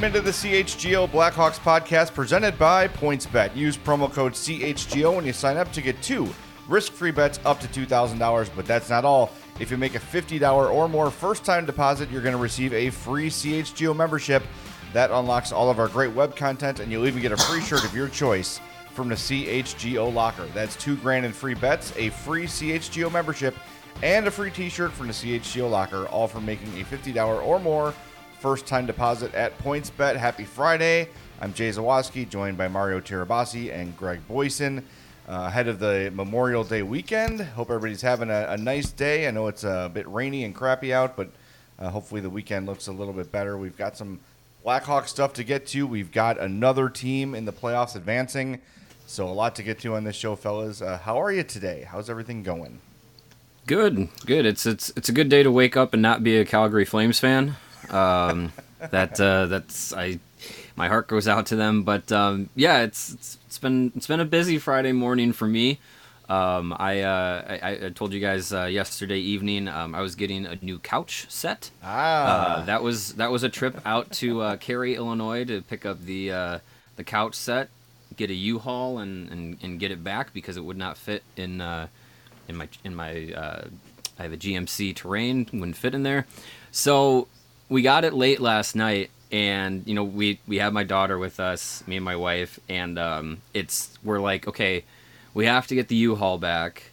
Welcome into the CHGO Blackhawks podcast presented by PointsBet. Use promo code CHGO when you sign up to get two risk free bets up to $2,000. But that's not all. If you make a $50 or more first time deposit, you're going to receive a free CHGO membership. That unlocks all of our great web content, and you'll even get a free shirt of your choice from the CHGO locker. That's two grand in free bets, a free CHGO membership, and a free t shirt from the CHGO locker, all for making a $50 or more first time deposit at PointsBet. Happy Friday. I'm Jay Zawaski, joined by Mario Tirabassi and Greg Boysen. Uh, ahead of the Memorial Day weekend. Hope everybody's having a, a, nice day. I know it's a bit rainy and crappy out, but uh, hopefully the weekend looks a little bit better. We've got some Blackhawk stuff to get to. We've got another team in the playoffs advancing. So a lot to get to on this show, fellas. Uh, how are you today? How's everything going? Good, good. It's it's it's a good day to wake up and not be a Calgary Flames fan. Um, that uh, that's I my heart goes out to them. But um, yeah, it's, it's it's been it's been a busy Friday morning for me. Um, I, uh, I, I told you guys uh, yesterday evening um, I was getting a new couch set. Ah, uh, that was that was a trip out to uh, Cary, Illinois, to pick up the uh, the couch set, get a U-Haul, and, and, and get it back because it would not fit in uh, in my in my I have a GMC Terrain, wouldn't fit in there. So we got it late last night and you know we we have my daughter with us me and my wife and um, it's we're like okay we have to get the u-haul back.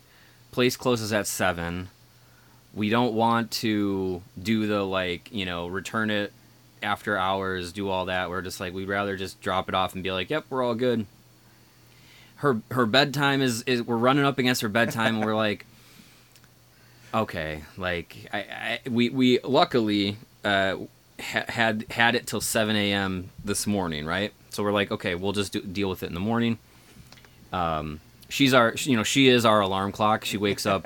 Place closes at seven. We don't want to do the like you know return it after hours do all that. We're just like we'd rather just drop it off and be like yep we're all good. Her her bedtime is, is we're running up against her bedtime and we're like okay like I, I we we luckily uh, had had it till 7 a.m. this morning, right? So we're like, okay, we'll just do, deal with it in the morning. Um, she's our, you know, she is our alarm clock. She wakes up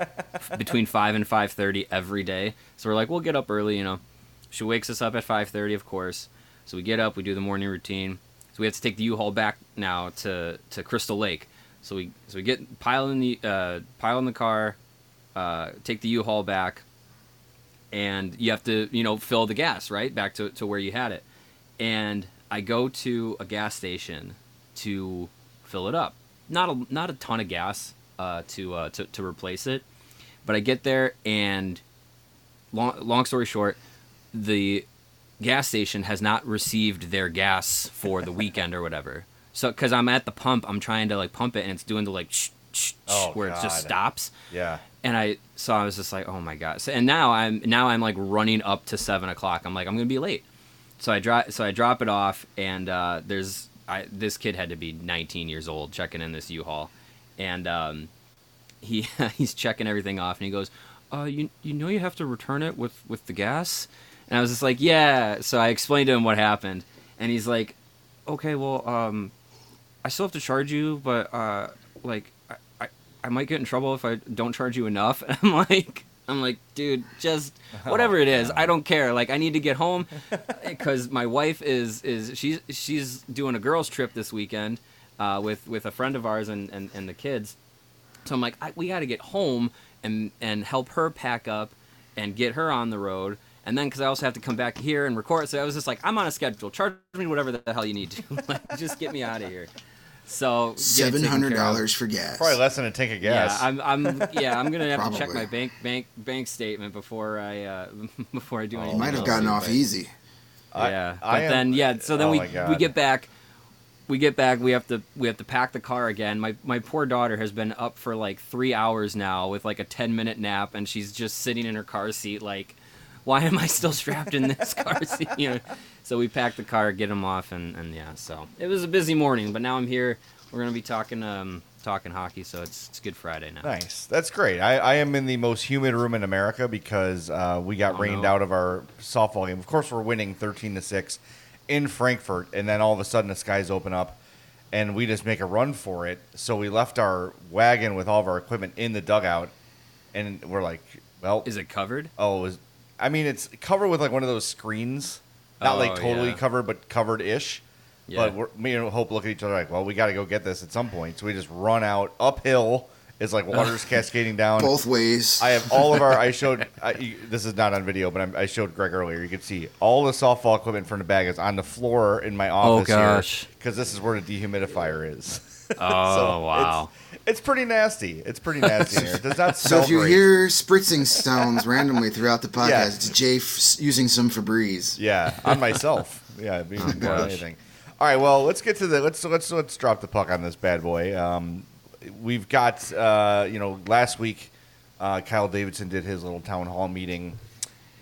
between five and 5:30 every day. So we're like, we'll get up early, you know. She wakes us up at 5:30, of course. So we get up, we do the morning routine. So we have to take the U-Haul back now to to Crystal Lake. So we so we get pile in the uh, pile in the car, uh, take the U-Haul back and you have to you know fill the gas right back to, to where you had it. And i go to a gas station to fill it up. Not a not a ton of gas uh, to, uh, to to replace it but i get there and long long story short the gas station has not received their gas for the weekend or whatever. So because i'm at the pump i'm trying to like pump it and it's doing the like shh, shh, oh, where God. it just stops. Yeah and I so I was just like, oh my god. So, and now I'm now I'm like running up to seven o'clock. I'm like, I'm gonna be late. So I drop so I drop it off, and uh, there's I this kid had to be 19 years old checking in this U-Haul, and um, he he's checking everything off, and he goes, uh, you you know you have to return it with with the gas, and I was just like, yeah. So I explained to him what happened, and he's like, okay, well, um, I still have to charge you, but uh, like I might get in trouble if I don't charge you enough. And I'm like, I'm like, dude, just whatever it is, I don't care. Like, I need to get home because my wife is is she's she's doing a girls trip this weekend uh, with with a friend of ours and, and, and the kids. So I'm like, I, we got to get home and and help her pack up and get her on the road. And then, because I also have to come back here and record, so I was just like, I'm on a schedule. Charge me whatever the hell you need to. like, just get me out of here. So seven hundred dollars for gas. Probably less than a tank of gas. Yeah, I'm, I'm yeah, I'm gonna have to check my bank bank bank statement before I uh, before I do anything. You might have gotten off easy. Yeah, I, but I then am, yeah, so then oh we we get back. We get back. We have to we have to pack the car again. My my poor daughter has been up for like three hours now with like a ten minute nap, and she's just sitting in her car seat like, why am I still strapped in this car seat? You know, so we packed the car, get him off, and, and yeah, so it was a busy morning. But now I'm here we're gonna be talking um, talking hockey, so it's it's Good Friday now. Nice. That's great. I, I am in the most humid room in America because uh, we got Oh, rained no. out of our softball game. Of course, we're winning 13 to 6 in Frankfort, and then all of a sudden the skies open up and we just make a run for it. So we left our wagon with all of our equipment in the dugout, and we're like, well, Is it covered? oh, it was, I mean, it's covered with like one of those screens. Not like Oh, totally yeah. covered, but covered ish. Yeah. But we're, me and Hope look at each other like, well, we got to go get this at some point. So we just run out uphill. It's like water's cascading down. Both ways. I have all of our. I showed. I, this is not on video, but I'm, I showed Greg earlier. You could see all the softball equipment from the bag is on the floor in my office oh, gosh. because this is where the dehumidifier is. Oh wow. It's, it's pretty nasty. It's pretty nasty in here. It does not so if you great. hear spritzing sounds randomly throughout the podcast, Yeah. it's Jay f- using some Febreze. Yeah, on myself. Yeah, being more than anything. All right, well, let's get to the let's let's let's drop the puck on this bad boy. Um, we've got uh, you know last week, uh, Kyle Davidson did his little town hall meeting,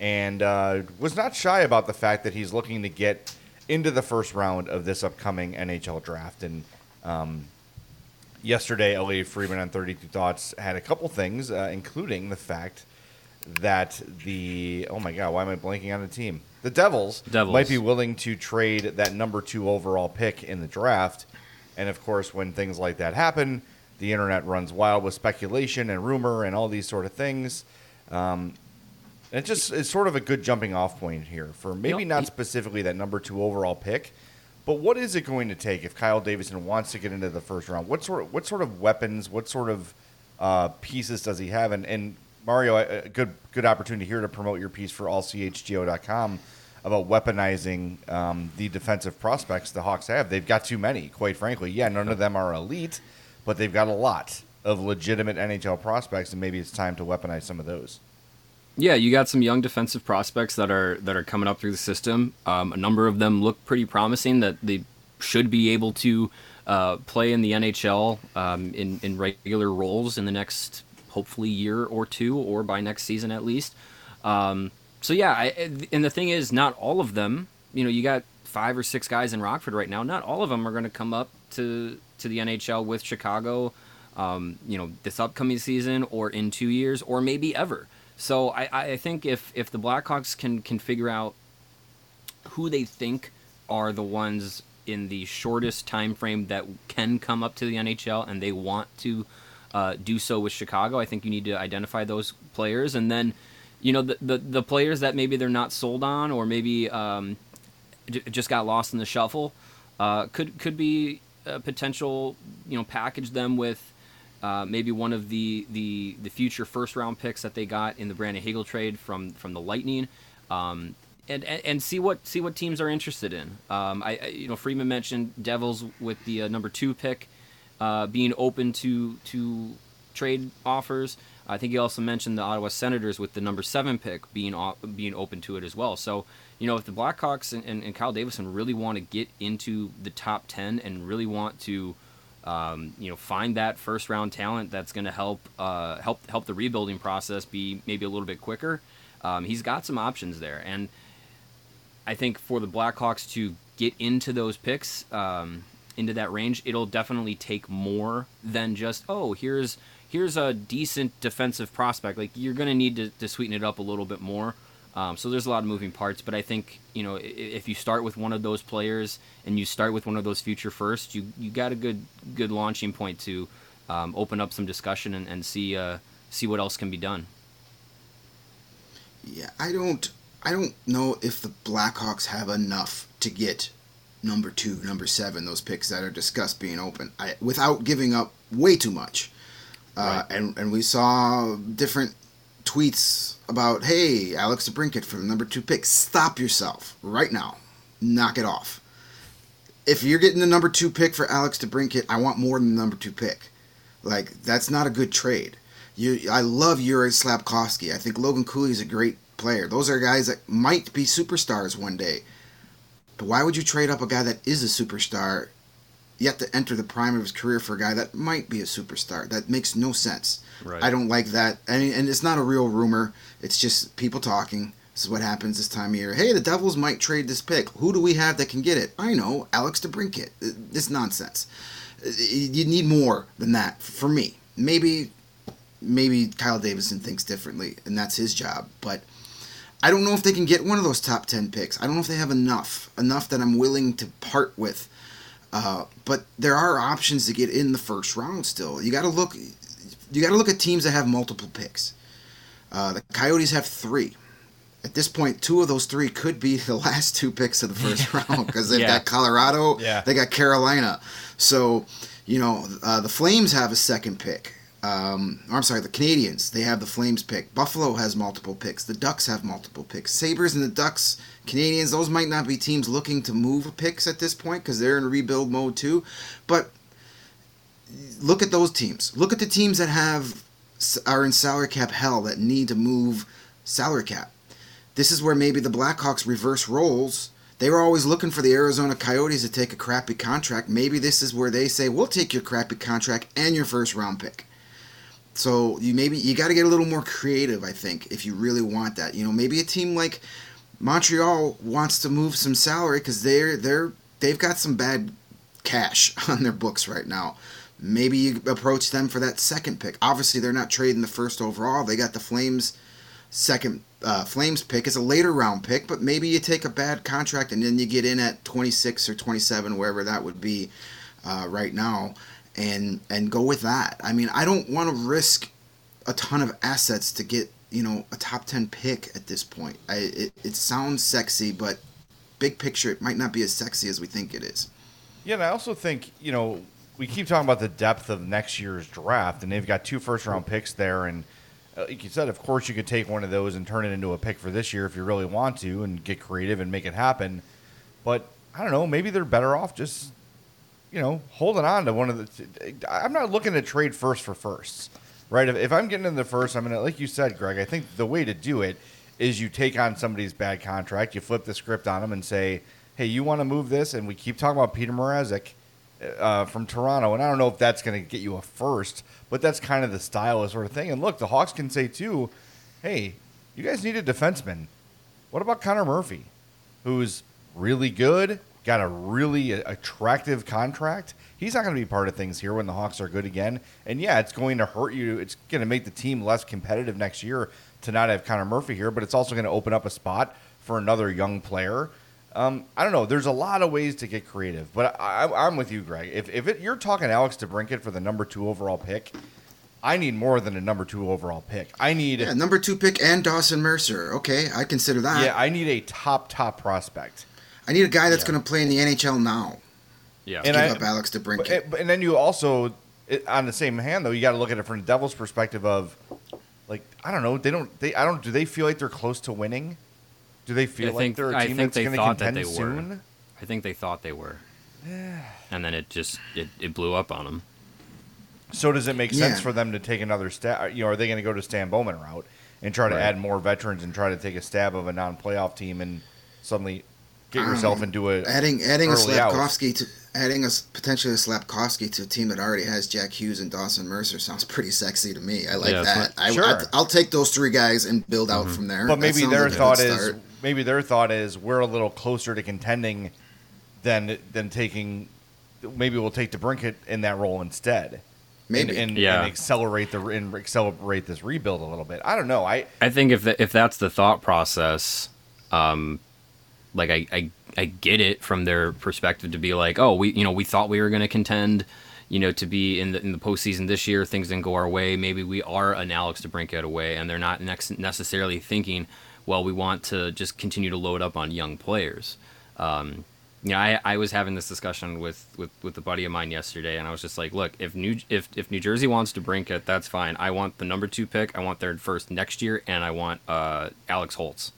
and uh, was not shy about the fact that he's looking to get into the first round of this upcoming NHL draft. And um, yesterday, Elliot Friedman on 32 Thoughts had a couple things, uh, including the fact that the oh my god, why am I blanking on the team? The Devils, Devils. might be willing to trade that number two overall pick in the draft. And of course, when things like that happen, the internet runs wild with speculation and rumor and all these sort of things. Um, and it just it's sort of a good jumping off point here for maybe Yep. not specifically that number two overall pick, but what is it going to take if Kyle Davidson wants to get into the first round? What sort of what sort of weapons, what sort of uh, pieces does he have? And, and Mario, a a good good opportunity here to promote your piece for allchgo.com about weaponizing um, the defensive prospects the Hawks have. They've got too many, quite frankly. Yeah, none of them are elite, but they've got a lot of legitimate NHL prospects, and maybe it's time to weaponize some of those. Yeah, you got some young defensive prospects that are that are coming up through the system. Um, a number of them look pretty promising that they should be able to uh, play in the NHL um, in in regular roles in the next hopefully year or two, or by next season at least. Um, so yeah, I, and the thing is, not all of them. You know, you got five or six guys in Rockford right now. Not all of them are going to come up to to the NHL with Chicago. Um, you know, this upcoming season, or in two years, or maybe ever. So I, I think if if the Blackhawks can can figure out who they think are the ones in the shortest time frame that can come up to the NHL and they want to uh, do so with Chicago, I think you need to identify those players. And then you know the the, the players that maybe they're not sold on or maybe um, j- just got lost in the shuffle uh, could could be a potential you know package them with uh, maybe one of the, the the future first round picks that they got in the Brandon Hagel trade from from the Lightning, um, and, and and see what see what teams are interested in. Um, I, I you know Friedman mentioned Devils with the uh, number two pick uh, being open to to trade offers. I think he also mentioned the Ottawa Senators with the number seven pick being being open to it as well. So you know if the Blackhawks and, and, and Kyle Davidson really want to get into the top ten and really want to um, you know, find that first round talent that's going to help uh, help help the rebuilding process be maybe a little bit quicker. Um, he's got some options there, and I think for the Blackhawks to get into those picks, um, into that range, it'll definitely take more than just oh, here's here's a decent defensive prospect. Like you're going to need to, to sweeten it up a little bit more. Um, so there's a lot of moving parts, but I think you know if you start with one of those players and you start with one of those future first, you you got a good good launching point to um, open up some discussion and, and see uh, see what else can be done. Yeah, I don't I don't know if the Blackhawks have enough to get number 2, number 7, those picks that are discussed being open. I, without giving up way too much. Uh, Right. and and we saw different tweets about, "Hey, Alex DeBrincat for the number 2 pick. Stop yourself right now. Knock it off." If you're getting the number 2 pick for Alex DeBrincat, I want more than the number 2 pick. Like that's not a good trade. You, I love Yuri Slafkovsky. I think Logan Cooley is a great player. Those are guys that might be superstars one day. But why would you trade up a guy that is a superstar, yet to enter the prime of his career for a guy that might be a superstar? That makes no sense. Right. I don't like that. And, and it's not a real rumor. It's just people talking. This is what happens this time of year. Hey, the Devils might trade this pick. Who do we have that can get it? I know, Alex DeBrincat. Uh, this nonsense. Uh, you need more than that for me. Maybe, maybe Kyle Davidson thinks differently, and that's his job. But I don't know if they can get one of those top ten picks. I don't know if they have enough, enough that I'm willing to part with. Uh, but there are options to get in the first round still. You got to look. You got to look at teams that have multiple picks. Uh, the Coyotes have three. At this point, two of those three could be the last two picks of the first round because they've Yeah. got Colorado, Yeah. they got Carolina. So, you know, uh, the Flames have a second pick. Um, I'm sorry, the Canadiens, they have the Flames pick. Buffalo has multiple picks. The Ducks have multiple picks. Sabres and the Ducks, Canadiens, those might not be teams looking to move picks at this point because they're in rebuild mode too. But look at those teams. Look at the teams that have are in salary cap hell that need to move salary cap. This is where maybe the Blackhawks reverse roles. They were always looking for the Arizona Coyotes to take a crappy contract. Maybe this is where they say, "We'll take your crappy contract and your first round pick." So you maybe you got to get a little more creative. I think if you really want that, you know, maybe a team like Montreal wants to move some salary because they're they're they've got some bad cash on their books right now. Maybe you approach them for that second pick. Obviously, they're not trading the first overall. They got the Flames second uh, Flames pick is a later round pick, but maybe you take a bad contract and then you get in at 26 or 27, wherever that would be uh, right now, and and go with that. I mean, I don't want to risk a ton of assets to get you know a top 10 pick at this point. I, it it sounds sexy, but big picture, it might not be as sexy as we think it is. Yeah, and I also think, you know, we keep talking about the depth of next year's draft, and they've got two first round picks there. And uh, like you said, of course, you could take one of those and turn it into a pick for this year if you really want to and get creative and make it happen. But I don't know, maybe they're better off just, you know, holding on to one of the. I'm not looking to trade first for firsts, right? If, if I'm getting in the first, I'm to, like you said, Greg, I think the way to do it is you take on somebody's bad contract, you flip the script on them and say, hey, you want to move this? And we keep talking about Peter Mrazek uh, from Toronto, and I don't know if that's going to get you a first, but that's kind of the style of sort of thing. And look, the Hawks can say too, hey, you guys need a defenseman. What about Connor Murphy, who's really good, got a really attractive contract? He's not going to be part of things here when the Hawks are good again. And yeah, it's going to hurt you. It's going to make the team less competitive next year to not have Connor Murphy here, but it's also going to open up a spot for another young player. Um, I don't know. There's a lot of ways to get creative, but I, I'm with you, Greg. If, if it, you're talking Alex DeBrincat for the number two overall pick, I need more than a number two overall pick. I need Yeah, number two pick and Dawson Mercer. Okay, I consider that. yeah, I need a top top prospect. I need a guy that's Yeah. going to play in the NHL now. Yeah. And Give I- up Alex DeBrincat. But, eh, but- and then you also, it, on the same hand though, you got to look at it from the Devils' perspective of, like, I don't know, they don't, they, I don't, do they feel like they're close to winning? Do they feel I like think they're a team think that's they going to thought that contend they soon? were. I think they thought they were. And then it just it, it blew up on them. So does it make sense Yeah. for them to take another stab? You know, are they going to go to Stan Bowman route and try to Right. add more veterans and try to take a stab of a non-playoff team and suddenly get yourself know. into a adding adding a Slafkovsky out. To adding a s- potentially a Slafkovsky to a team that already has Jack Hughes and Dawson Mercer sounds pretty sexy to me. I like Yeah, it's that. I, Sure. I, will take those three guys and build out from there. But maybe their like thought is maybe their thought is we're a little closer to contending than than taking. Maybe we'll take DeBrincat in that role instead. Maybe. and, and, Yeah. and accelerate the and accelerate this rebuild a little bit. I don't know. I I think if the, if that's the thought process, um, like I, I I get it from their perspective to be like, oh, we you know we thought we were going to contend, you know, to be in the in the postseason this year. Things didn't go our way. Maybe we are an Alex DeBrincat away, and they're not next necessarily thinking, well, we want to just continue to load up on young players. Um, you know, I, I was having this discussion with, with, with a buddy of mine yesterday, and I was just like, look, if New if, if New Jersey wants DeBrincat, that's fine. I want the number two pick. I want their first next year, and I want uh, Alex Holtz.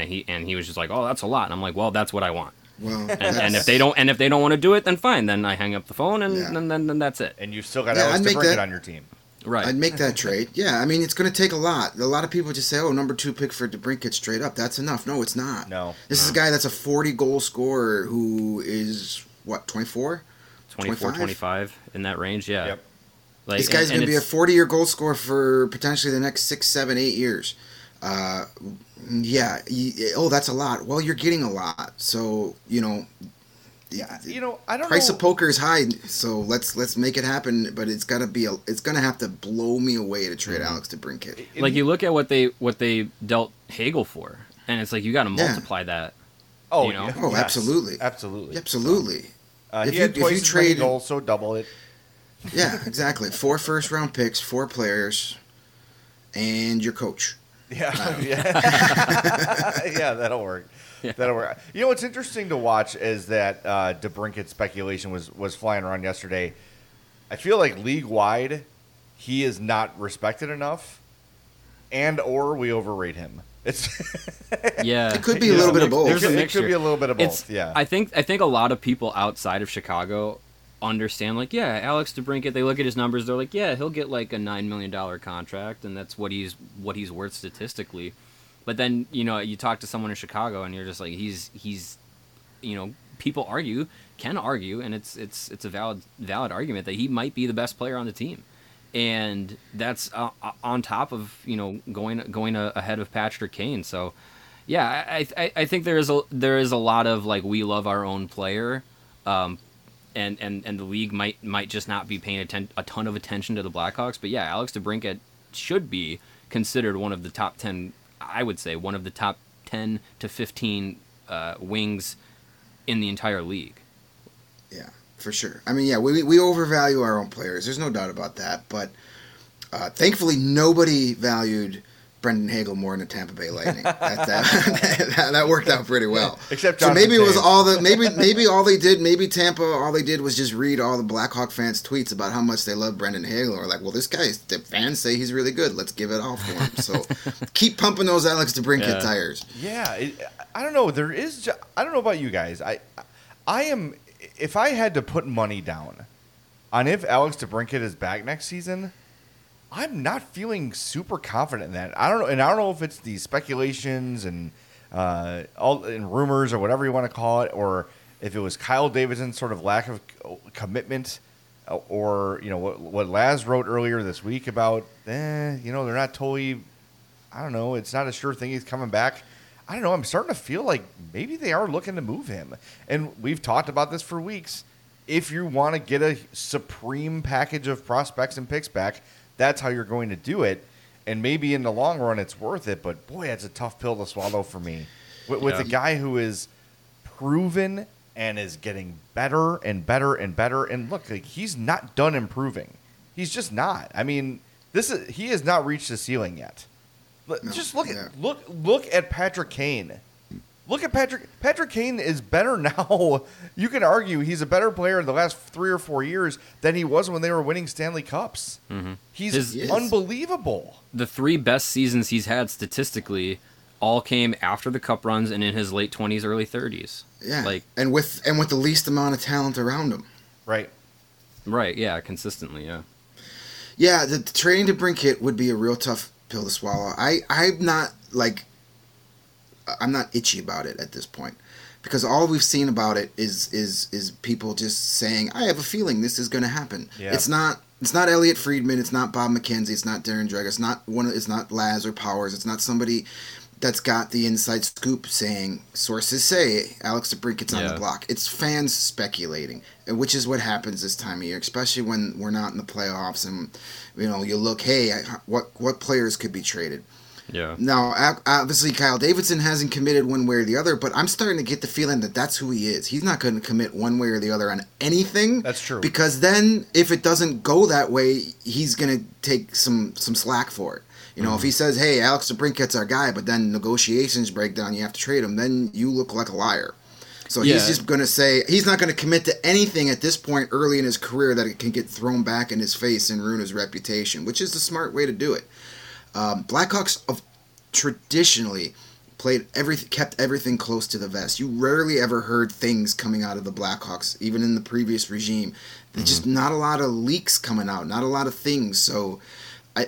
And he and he was just like, oh, that's a lot. And I'm like, well, that's what I want. well, And, and if they don't and if they don't want to do it, then fine. Then I hang up the phone, and Yeah. then, then then that's it. and you've still got Yeah, Alex I'd make DeBrincat that- on your team. Right. I'd make that trade. Yeah, I mean it's going to take a lot. A lot of people just say, "Oh, number two pick for DeBrincat straight up." That's enough. No, it's not. No. This is a guy that's a 40 goal scorer who is what 24. 24, 25? 25 in that range. Yeah. Yep. Like, This guy's and- going to and be a 40 year goal scorer for potentially the next six, seven, eight years. Uh, yeah. y- oh, that's a lot. Well, you're getting a lot. So, you know, Yeah, you know, I don't price know. of poker is high, so let's let's make it happen. But it's gotta be a, it's gonna have to blow me away to trade Alex DeBrincat. like you look at what they what they dealt Hagel for, and it's like you got to Yeah. multiply that. oh, you know? yeah, Oh, yes, absolutely. absolutely, Absolutely. Uh, If he you- had if you twice as many trade- goals, so double it. Yeah, exactly. Four first round picks, four players, and your coach. Yeah, yeah, yeah. That'll work. Yeah. That'll work. You know what's interesting to watch is that uh, DeBrincat speculation was was flying around yesterday. I feel like league wide, he is not respected enough, and or we overrate him. It's Yeah, It could be a there's little bit of both. There's It a could- it could be a little bit of It's- both, yeah. I think I think a lot of people outside of Chicago understand. Like, yeah, Alex DeBrincat. They look at his numbers. They're like, yeah, he'll get like a nine million dollar contract, and that's what he's what he's worth statistically. But then you know you talk to someone in Chicago, and you're just like, he's he's, you know, people argue can argue, and it's it's it's a valid valid argument that he might be the best player on the team and that's uh, on top of you know going going ahead of Patrick Kane. So, yeah, I, I I think there is a there is a lot of like we love our own player, um, and and and the league might might just not be paying atten- a ton of attention to the Blackhawks. But yeah, Alex DeBrincat should be considered one of the top ten. I would say one of the top ten to fifteen uh, wings in the entire league. Yeah, for sure. I mean, yeah, we we overvalue our own players. There's no doubt about that. But uh, thankfully, nobody valued Brandon Hagel more than the Tampa Bay Lightning. that, that, that, that worked out pretty well. Except so maybe it was Toews. all the maybe maybe all they did maybe Tampa all they did was just read all the Blackhawk fans tweets about how much they love Brandon Hagel. Or like, well, this guy the fans say he's really good. Let's give it all for him. So keep pumping those Alex DeBrincat Yeah. tires. Yeah, it, I don't know. There is. I don't know about you guys. I, I am. If I had to put money down on if Alex DeBrincat is back next season, I'm not feeling super confident in that. I don't know, and I don't know if it's the speculations and uh, all and rumors or whatever you want to call it, or if it was Kyle Davidson's sort of lack of commitment, uh, or you know what what Laz wrote earlier this week about, eh, you know they're not totally I don't know. It's not a sure thing he's coming back. I don't know. I'm starting to feel like maybe they are looking to move him. And we've talked about this for weeks. If you want to get a supreme package of prospects and picks back, that's how you're going to do it. And maybe in the long run, it's worth it. But boy, it's a tough pill to swallow for me. With, with Yeah. a guy who is proven and is getting better and better and better. And look, like, he's not done improving. He's just not. I mean, this is he has not reached the ceiling yet. No, just look yeah. at look look at Patrick Kane. Look at Patrick. Patrick Kane is better now. You can argue he's a better player in the last three or four years than he was when they were winning Stanley Cups. Mm-hmm. He's His- unbelievable. the three best seasons he's had statistically all came after the cup runs and in his late 20s early 30s Yeah, like and with and with the least amount of talent around him. Right. right yeah consistently yeah Yeah, the, the trading DeBrincat would be a real tough pill to swallow. I I'm not like I'm not itchy about it at this point because all we've seen about it is is is people just saying I have a feeling this is going to happen. Yeah. It's not it's not Elliot Friedman, it's not Bob McKenzie, it's not Darren Dreger, it's not one of- it's not Laz or Powers, it's not somebody that's got the inside scoop saying sources say Alex DeBrincat's on Yeah. the block. It's fans speculating, which is what happens this time of year, especially when we're not in the playoffs and you know you look, hey, what what players could be traded. Yeah Now, obviously, Kyle Davidson hasn't committed one way or the other, but I'm starting to get the feeling that that's who he is. He's not going to commit one way or the other on anything. That's true. Because then, if it doesn't go that way, he's going to take some some slack for it. You know, if he mm-hmm. says, "Hey, Alex DeBrincat's our guy," but then negotiations break down, you have to trade him, then you look like a liar. So he's just going to say he's not going to commit to anything at this point early in his career that it can get thrown back in his face and ruin his reputation, which is the smart way to do it. Um, Blackhawks of traditionally played everything, kept everything close to the vest. You rarely ever heard things coming out of the Blackhawks, even in the previous regime. There's just not a lot of leaks coming out, not a lot of things. So,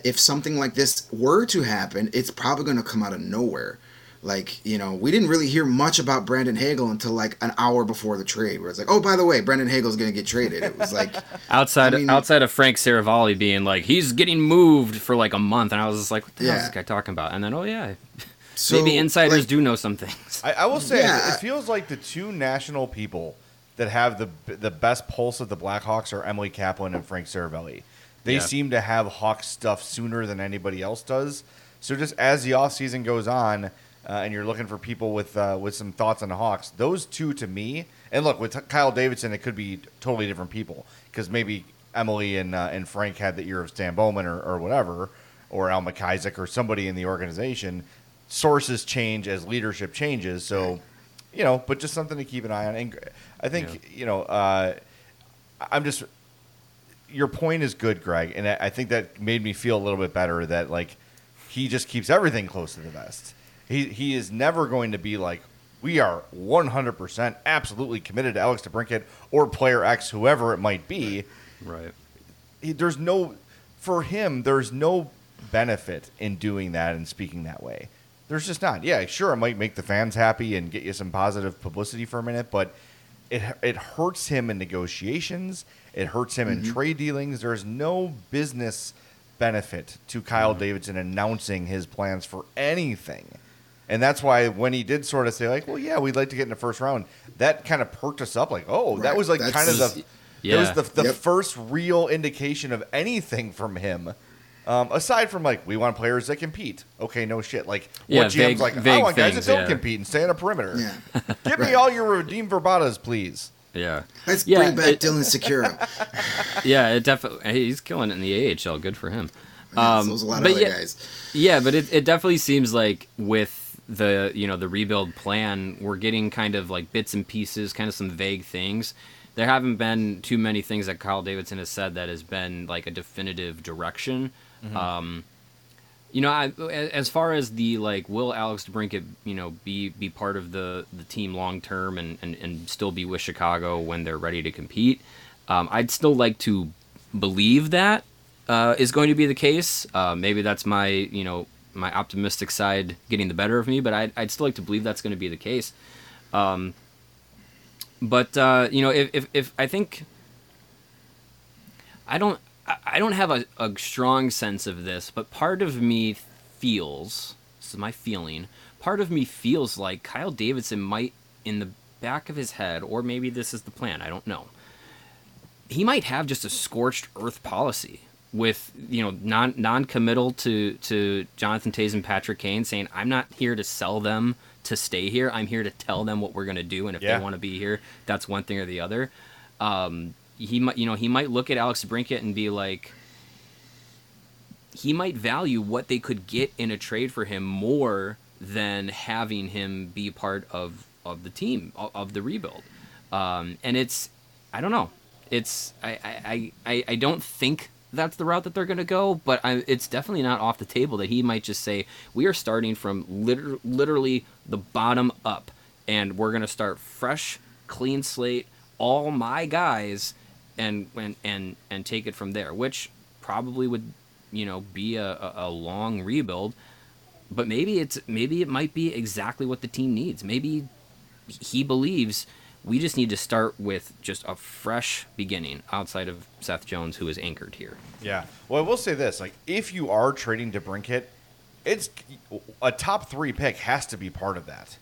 if something like this were to happen, it's probably going to come out of nowhere. Like, you know, we didn't really hear much about Brandon Hagel until like an hour before the trade, where it's like, oh, by the way, Brandon Hagel's going to get traded. It was like, outside I mean- outside of Frank Seravalli being like he's getting moved for like a month and I was just like what the hell is this guy talking about and then oh yeah so, maybe insiders like, do know some things I, I will say Yeah. it, it feels like the two national people that have the the best pulse of the Blackhawks are Emily Kaplan and Frank Seravalli. They Yeah. seem to have Hawk stuff sooner than anybody else does. So just as the off season goes on, uh, and you're looking for people with uh, with some thoughts on the Hawks, those two to me, and look with Kyle Davidson, it could be totally different people because maybe Emily and uh, and Frank had the ear of Stan Bowman or, or whatever, or Al MacIsaac or somebody in the organization. Sources change as leadership changes, so you know, but just something to keep an eye on. And I think you know, uh, I'm just your point is good, Greg, and I I think that made me feel a little bit better that like he just keeps everything close to the vest. He he is never going to be like we are 100% absolutely committed to Alex DeBrincat or player X, whoever it might be. Right. He, there's no for him. There's no benefit in doing that and speaking that way. There's just not. Yeah, sure, it might make the fans happy and get you some positive publicity for a minute, but it it hurts him in negotiations. It hurts him in mm-hmm. trade dealings. There's no business benefit to Kyle mm-hmm. Davidson announcing his plans for anything. And that's why when he did sort of say like, "Well, yeah, we'd like to get in the first round," that kind of perked us up. Like, oh, that was like That's- kind of the Yeah. that was the, the Yep. first real indication of anything from him. Um, aside from like, we want players that compete. Okay, no shit. Like, Yeah, what GM's vague- like? I vague want guys that don't yeah. compete and stay on a perimeter. Yeah. Give me all your redeem verbatas, please. Yeah. Let's Yeah, bring back it- Dylan Sikura. Yeah, it definitely. He's killing it in the AHL. Good for him. Yeah, Um, so there's a lot of but other yeah, guys. Yeah, but it, it definitely seems like with the you know the rebuild plan, we're getting kind of like bits and pieces, kind of some vague things. There haven't been too many things that Kyle Davidson has said that has been like a definitive direction. Um, you know, I, as far as the like, will Alex DeBrincat, you know, be be part of the the team long term and, and and still be with Chicago when they're ready to compete? Um, I'd still like to believe that uh, is going to be the case. Uh, maybe that's my you know my optimistic side getting the better of me, but I'd, I'd still like to believe that's going to be the case. Um, but uh, you know, if, if if I think I don't I- don't have a, a strong sense of this, but part of me feels this is my feeling. Part of me feels like Kyle Davidson might, in the back of his head, or maybe this is the plan. I don't know. He might have just a scorched earth policy with you know non non committal to to Jonathan Toews and Patrick Kane, saying I'm not here to sell them to stay here. I'm here to tell them what we're going to do, and if Yeah. they want to be here, that's one thing or the other. Um, he might you know he might look at Alex Brinkett and be like he might value what they could get in a trade for him more than having him be part of of the team of, of the rebuild. Um, and it's I don't know. It's I I, I, I don't think that's the route that they're going to go, but I, it's definitely not off the table that he might just say we are starting from liter- literally the bottom up, and we're going to start fresh, clean slate, all my guys, and and and and take it from there. Which probably would you know be a, a, a long rebuild, but maybe it's maybe it might be exactly what the team needs. Maybe he believes we just need to start with just a fresh beginning outside of Seth Jones, who is anchored here. Yeah. Well, I will say this: like, if you are trading DeBrincat, it's a top three pick has to be part of that.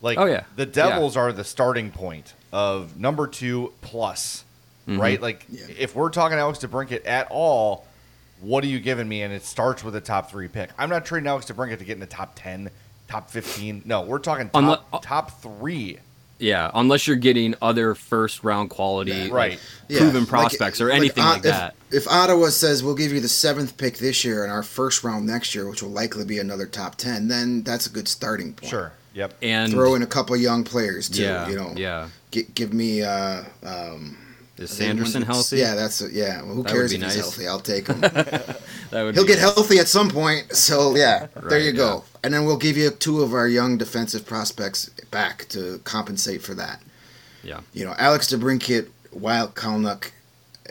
Like, Oh, yeah. the Devils are the starting point of number two plus, Mm-hmm. right? Like, Yeah. if we're talking Alex DeBrincat at all, what are you giving me? And it starts with a top three pick. I'm not trading Alex DeBrincat to get in the top ten, top fifteen. No, we're talking top, Unle- uh, top three. Yeah, unless you're getting other first round quality, Yeah. like, Right. Yeah, proven like- prospects or anything uh, like if, that. If Ottawa says we'll give you the seventh pick this year and our first round next year, which will likely be another top ten, then that's a good starting point. Sure. Yep. And Throw in a couple young players too. yeah, you know. yeah. Gi- give me. Uh, um, Is Sanderson healthy? Yeah, that's yeah. Well, who That cares if nice. he's healthy? I'll take him. that would He'll get nice. healthy at some point. So yeah, there Right, you go. And then we'll give you two of our young defensive prospects back to compensate for that. Yeah, You know, Alex DeBrincat, Wild Kalnuk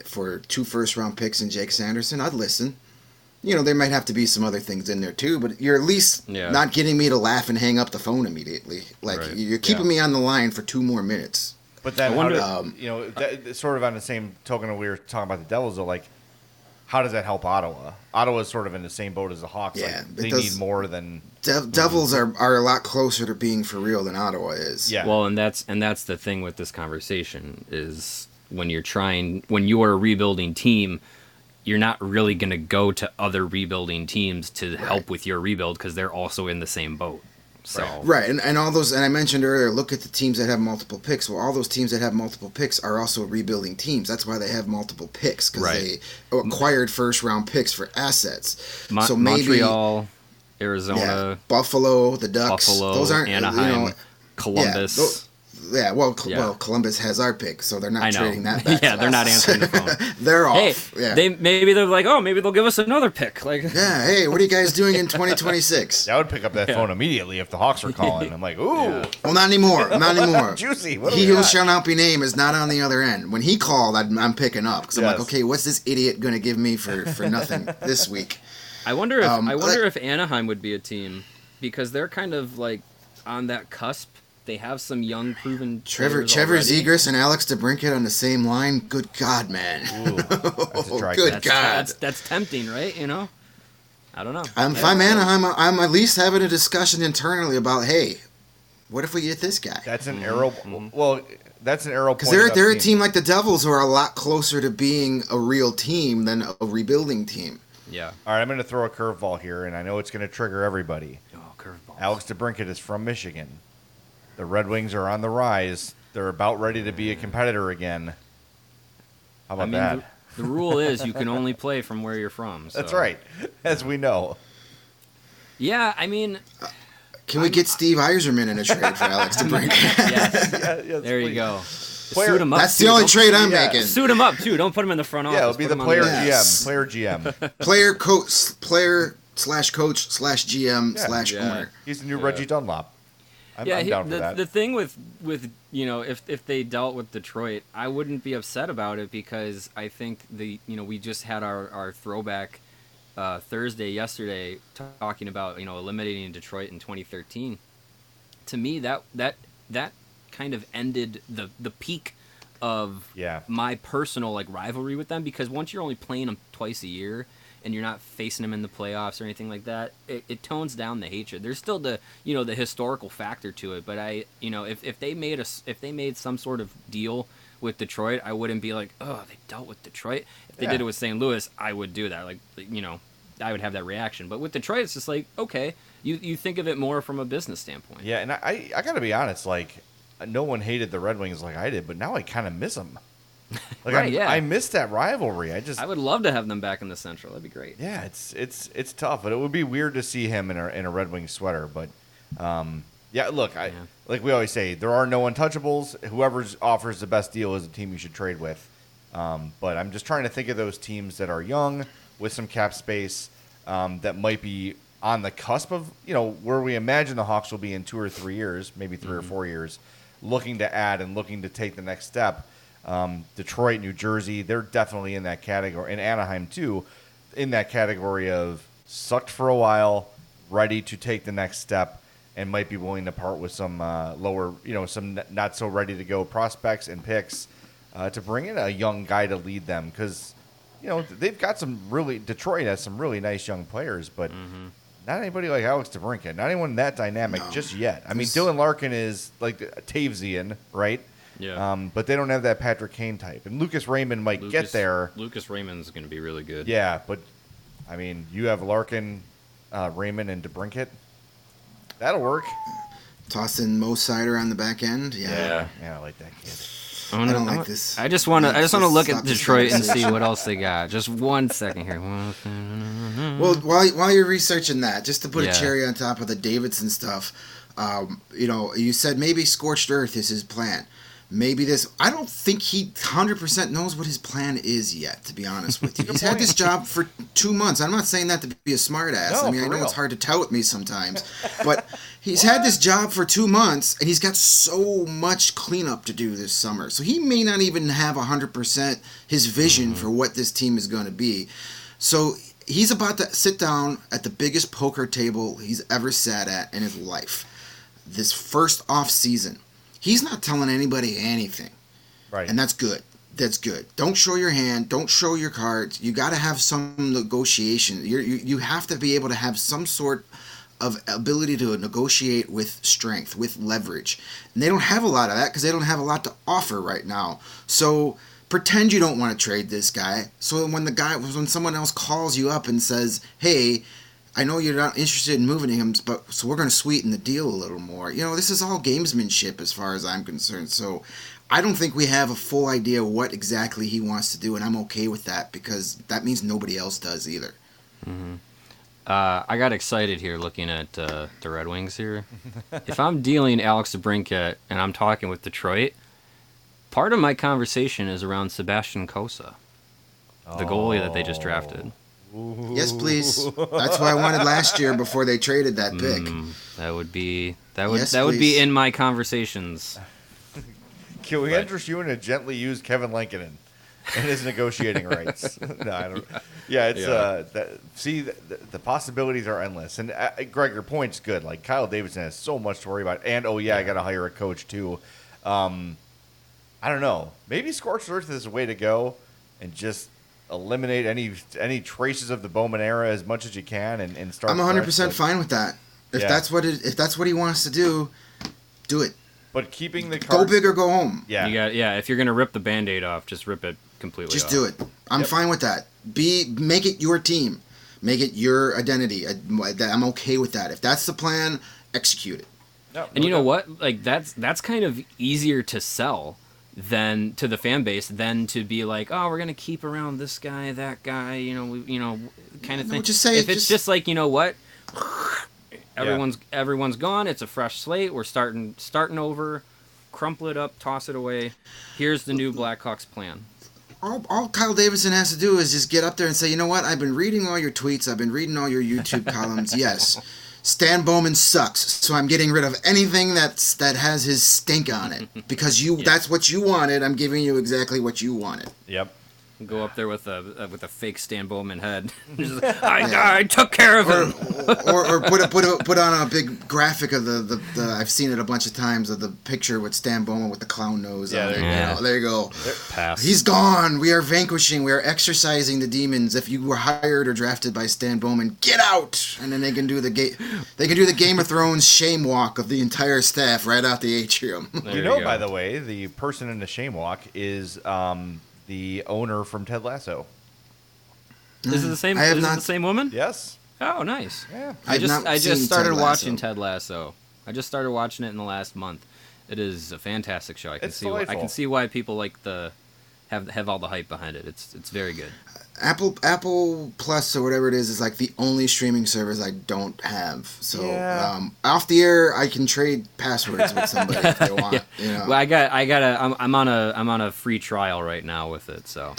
for two first round picks and Jake Sanderson. I'd listen. You know, there might have to be some other things in there too, but you're at least Yeah. not getting me to laugh and hang up the phone immediately. Like Right. you're keeping Yeah. me on the line for two more minutes. But then, I wonder- how do, Um, you know, that, sort of on the same token, that we were talking about the Devils, though, like, how does that help Ottawa? Ottawa's sort of in the same boat as the Hawks. Yeah, like, it they does- need more than De- Devils are, are a lot closer to being for real than Ottawa is. yeah. Well, and that's and that's the thing with this conversation is when you're trying when you are a rebuilding team, you're not really going to go to other rebuilding teams to help with your rebuild because they're also in the same boat. So Right, and, and all those, and I mentioned earlier, look at the teams that have multiple picks. Well, all those teams that have multiple picks are also rebuilding teams. That's why they have multiple picks because Right. they acquired first round picks for assets. So maybe Montreal, yeah, Arizona, Buffalo, the Ducks, Buffalo, those aren't Anaheim, You know, Columbus. Yeah, tho- yeah, well, Yeah. well, Columbus has our pick, so they're not trading that back. yeah, to they're not answering the phone. they're hey, off. yeah. they maybe they're like, oh, maybe they'll give us another pick. Like, yeah. Hey, what are you guys doing in 2026? I would pick up that Yeah. phone immediately if the Hawks were calling. I'm like, ooh, Yeah. Well, not anymore. Not anymore. juicy. What he who got? shall not be named is not on the other end. When he called, I'm, I'm picking up because I'm like, okay, what's this idiot going to give me for, for nothing this week? I wonder if Um, I wonder like- if Anaheim would be a team because they're kind of like on that cusp. They have some young, proven Trevor players Trevor already. Zegras and Alex DeBrincat on the same line. Good God, man. Ooh, that's a dry Good That's, God. that's that's tempting, right? You know, I don't know. Um, if I'm Anaheim, I'm at least having a discussion internally about, hey, what if we get this guy? That's an arrow. Well, that's an arrow. Because they're they're a team like the Devils who are a lot closer to being a real team than a rebuilding team. Yeah. All right, I'm going to throw a curveball here, and I know it's going to trigger everybody. Oh, curveball. Alex DeBrincat is from Michigan. The Red Wings are on the rise. They're about ready to be a competitor again. How about I mean, that? the, the rule is you can only play from where you're from. That's right, as we know. Yeah, I mean, Can we get Steve Yzerman in a trade for Alex DeBrincat? yes, Yeah, yes, there you go. Player- Suit him up. That's the only Don't- trade I'm Yeah. making. Suit him up too. Don't put him in the front office. Yeah, it'll be Put the him on player Yes. GM. Player GM. player coach player slash coach slash GM Yeah. slash Yeah. owner. He's the new Yeah. Reggie Dunlop. I'm, yeah, I'm he- down for the, that. the thing with with you know if if they dealt with Detroit, I wouldn't be upset about it because I think the you know we just had our our throwback uh, Thursday yesterday talking about you know eliminating Detroit in 2013. To me, that that that kind of ended the the peak of Yeah. my personal like rivalry with them because once you're only playing them twice a year and you're not facing them in the playoffs or anything like that, it, it tones down the hatred. There's still the you know the historical factor to it, but I you know if, if they made a if they made some sort of deal with Detroit, I wouldn't be like oh they dealt with Detroit. If they Yeah. did it with St. Louis, I would do that. Like you know I would have that reaction. But with Detroit, it's just like okay, you you think of it more from a business standpoint. yeah, and I, I, I got to be honest. Like, no one hated the Red Wings like I did, but now I kind of miss them. Like, Right, I, yeah. I miss that rivalry. I just, I would love to have them back in the Central. That'd be great. yeah, it's it's it's tough, but it would be weird to see him in a in a Red Wing sweater. But, um, yeah, look, I Yeah. like we always say, there are no untouchables. Whoever offers the best deal is the team you should trade with. Um, but I'm just trying to think of those teams that are young with some cap space um, that might be on the cusp of you know where we imagine the Hawks will be in two or three years, maybe 3 or four years, looking to add and looking to take the next step. Um, Detroit, New Jersey, they're definitely in that category, and Anaheim too, in that category of sucked for a while, ready to take the next step, and might be willing to part with some uh, lower, you know, some n- not so ready to go prospects and picks uh, to bring in a young guy to lead them because you know they've got some really Detroit has some really nice young players, but not anybody like Alex DeBrincat, not anyone that dynamic No. just yet. I mean, Dylan Larkin is like Tavesian, right? Yeah. Um, but they don't have that Patrick Kane type, and Lucas Raymond might get there. Lucas Raymond's going to be really good. Yeah, but I mean, you have Larkin, uh, Raymond, and DeBrincat. That'll work. Toss in Mo Seider on the back end. Yeah. yeah, I like that kid. I, wanna- I don't I like this. I just want to. I just want to look at Detroit and see what else they got. Just one second here. Well, while while you're researching that, just to put Yeah. a cherry on top of the Davidson stuff, um, you know, you said maybe scorched earth is his plan. Maybe this. I don't think he hundred percent knows what his plan is yet. To be honest with you, he's had this job for two months. I'm not saying that to be a smartass. No, I mean, I know real. it's hard to tell with me sometimes, but he's had this job for two months and he's got so much cleanup to do this summer. So he may not even have hundred percent his vision mm-hmm. for what this team is going to be. So he's about to sit down at the biggest poker table he's ever sat at in his life. This first off season, he's not telling anybody anything, Right. and that's good. that's good. Don't show your hand. Don't show your cards. You got to have some negotiation. You're, you you have to be able to have some sort of ability to negotiate with strength, with leverage. And they don't have a lot of that because they don't have a lot to offer right now. So pretend you don't want to trade this guy. So when the guy, when someone else calls you up and says, "Hey," I know you're not interested in moving him, but so we're going to sweeten the deal a little more. You know, this is all gamesmanship as far as I'm concerned. So I don't think we have a full idea what exactly he wants to do, and I'm okay with that because that means nobody else does either. Mm-hmm. Uh, I got excited here looking at uh, the Red Wings here. if I'm dealing Alex DeBrincat and I'm talking with Detroit, part of my conversation is around Sebastian Cossa, the goalie that they just drafted. Ooh. Yes, please. That's what I wanted last year before they traded that pick. Mm, that would be that would yes, that please. would be in my conversations. Can we but. interest you in a gently used Kevin Lankinen? and his negotiating rights. no, I don't. Yeah, it's yeah. uh, that, see, the, the, possibilities are endless. And uh, Greg, your point's good. Like Kyle Davidson has so much to worry about, and oh yeah, yeah. I got to hire a coach too. Um, I don't know. Maybe scorched earth is a way to go, and just eliminate any any traces of the Bowman era as much as you can, and, and start. I'm 100 percent fine with that. If yeah. that's what it, if that's what he wants to do, do it. But keeping the cards, go big or go home. Yeah, you got yeah. If you're gonna rip the band-aid off, just rip it completely. Just off. do it. I'm yep. fine with that. Be make it your team, make it your identity. I'm okay with that. If that's the plan, execute it. No, and you know what? Like that's that's kind of easier to sell than to the fan base than to be like, oh, we're gonna keep around this guy, that guy, you know, we, you know, kind of no, thing. Just say if it's just, just like you know what, everyone's yeah. everyone's gone. It's a fresh slate. We're starting starting over. Crumple it up, toss it away. Here's the new Blackhawks plan all, all Kyle Davidson has to do is just get up there and say, you know what? I've been reading all your tweets. I've been reading all your YouTube columns. Yes, Stan Bowman sucks. So I'm getting rid of anything that's that has his stink on it because you. That's what you wanted. I'm giving you exactly what you wanted. Yep. Go up there with a uh, with a fake Stan Bowman head. I, yeah. I took care of him. Or, or, or, put a, put a, put on a big graphic of the, the, the, I've seen it a bunch of times of the picture with Stan Bowman with the clown nose. Yeah, on there, yeah. there you go. Pass. He's gone. We are vanquishing. We are exercising the demons. If you were hired or drafted by Stan Bowman, get out. And then they can do the ga- they can do the Game of Thrones shame walk of the entire staff right out the atrium. There you know, you by the way, the person in the shame walk is. Um, the owner from Ted Lasso. Is it the same? I have is not, it the same woman? Yes. Oh, nice. Yeah. I just I just started Ted watching Ted Lasso. I just started watching it in the last month. It is a fantastic show. I can it's see why, I can see why people like the have have all the hype behind it. It's it's very good. Apple Apple Plus or whatever it is is like the only streaming service I don't have. So yeah. um, off the air, I can trade passwords with somebody if they want. yeah. you know? Well, I got I got a I'm, I'm on a I'm on a free trial right now with it. So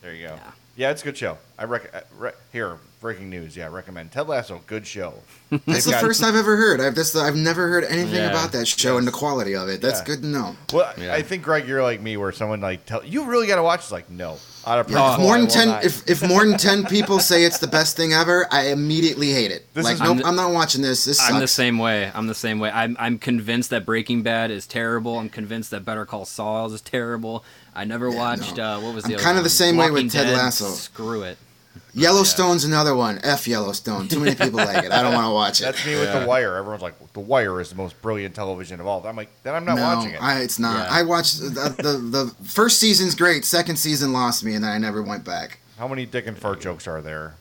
there you go. Yeah, yeah it's a good show. I rec-, uh, re- here breaking news. Yeah, I recommend Ted Lasso. Good show. That's the first I've ever heard. I've this I've never heard anything yeah. about that show yes. and the quality of it. That's yeah. good to know. Well, yeah. I think Greg, you're like me, where someone like tell you really got to watch. It's like no. Out of yeah, if more than ten, if, if more than ten people say it's the best thing ever, I immediately hate it. This like, is, nope, I'm, the, I'm, not watching this. This I'm the same way. I'm the same way. I'm, I'm convinced that Breaking Bad is terrible. I'm convinced that Better Call Saul is terrible. I never watched. No. Uh, what was the? I'm kind of the same Walking way with Ted Lasso. Screw it. Yellowstone's yeah. another one. F Yellowstone. Too many people like it. I don't want to watch it. That's me with yeah. The Wire. Everyone's like, The Wire is the most brilliant television of all. I'm like, then I'm not no, watching it. I, it's not. Yeah. I watched the, the, the first season's great. Second season lost me, and then I never went back. How many dick and fart jokes are there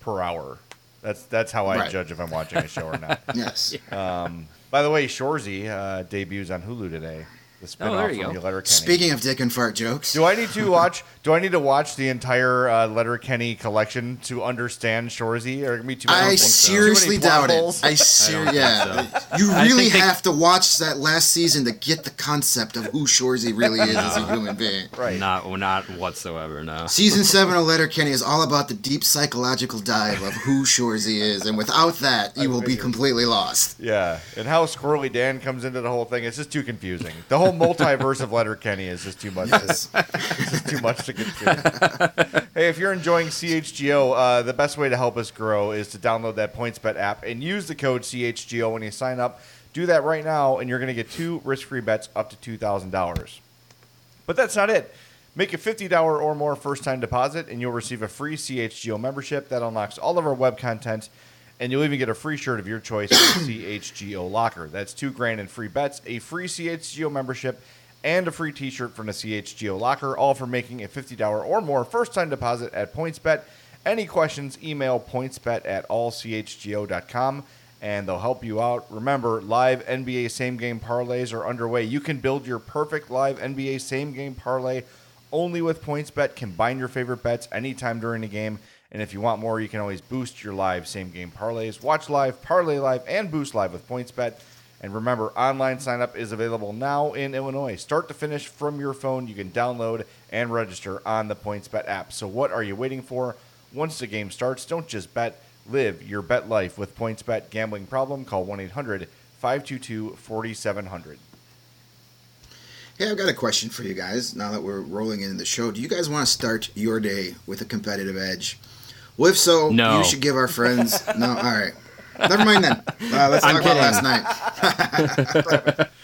per hour? That's that's how I right. judge if I'm watching a show or not. yes. Um, by the way, Shoresy uh, debuts on Hulu today the oh, there you from go. Letterkenny. Speaking of dick and fart jokes, do I need to watch? do I need to watch the entire uh, Letterkenny collection to understand Shoresy? Or me too? I seriously so. doubt it. I ser- yeah, so. you really have they... to watch that last season to get the concept of who Shoresy really is as a human being. Right? Not, not whatsoever. No. Season seven of Letterkenny is all about the deep psychological dive of who Shoresy is, and without that, you will be completely lost. Yeah, and how Squirrely Dan comes into the whole thing. It's just too confusing. The whole multiverse of Letterkenny is just too much. Yes. To, it's just too much to get through. hey, if you're enjoying CHGO, uh, the best way to help us grow is to download that PointsBet app and use the code CHGO when you sign up. Do that right now, and you're going to get two risk-free bets up to two thousand dollars. But that's not it. Make a $50 or more first time deposit, and you'll receive a free CHGO membership that unlocks all of our web content. And you'll even get a free shirt of your choice from CHGO Locker. That's two grand in free bets, a free CHGO membership, and a free t shirt from the CHGO Locker, all for making a $50 or more first time deposit at PointsBet. Any questions, email pointsbet at allchgo.com and they'll help you out. Remember, live NBA same game parlays are underway. You can build your perfect live NBA same game parlay only with PointsBet. Combine your favorite bets anytime during the game. And if you want more, you can always boost your live same game parlays. Watch live, parlay live, and boost live with PointsBet. And remember, online sign up is available now in Illinois. Start to finish from your phone. You can download and register on the PointsBet app. So, what are you waiting for? Once the game starts, don't just bet, live your bet life with PointsBet. Gambling problem? Call 1 800 522 4700. Hey, I've got a question for you guys now that we're rolling into the show. Do you guys want to start your day with a competitive edge? Well, if so, No. you should give our friends. no, all right. Never mind then. Uh, let's I'm talk about last night.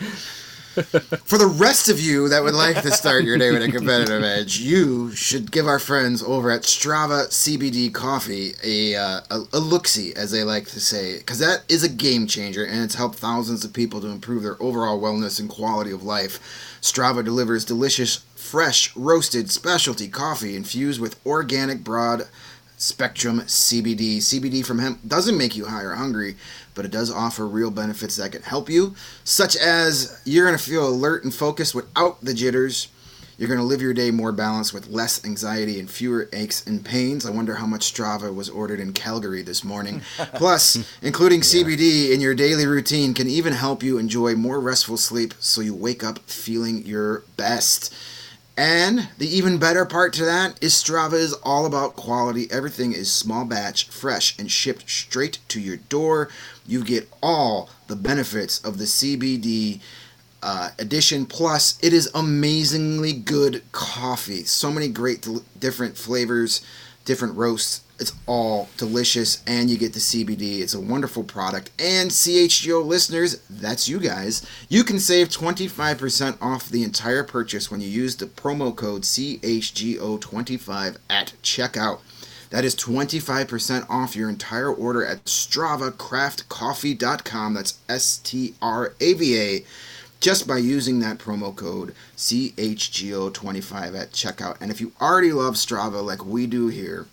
For the rest of you that would like to start your day with a competitive edge, you should give our friends over at Strava CBD Coffee a uh, a, a look-see, as they like to say, because that is a game changer, and it's helped thousands of people to improve their overall wellness and quality of life. Strava delivers delicious, fresh, roasted specialty coffee infused with organic broad spectrum CBD. CBD from hemp doesn't make you high or hungry, but it does offer real benefits that can help you, such as you're going to feel alert and focused without the jitters. You're going to live your day more balanced with less anxiety and fewer aches and pains. I wonder how much Strava was ordered in Calgary this morning. Plus, including CBD in your daily routine can even help you enjoy more restful sleep so you wake up feeling your best. And the even better part to that is Strava is all about quality. Everything is small batch, fresh, and shipped straight to your door. You get all the benefits of the CBD uh, edition. Plus, it is amazingly good coffee. So many great different flavors, different roasts. It's all delicious, and you get the CBD. It's a wonderful product. And CHGO listeners, that's you guys, you can save 25% off the entire purchase when you use the promo code CHGO25 at checkout. That is 25% off your entire order at StravaCraftCoffee.com. That's S T R A V A just by using that promo code CHGO25 at checkout. And if you already love Strava like we do here,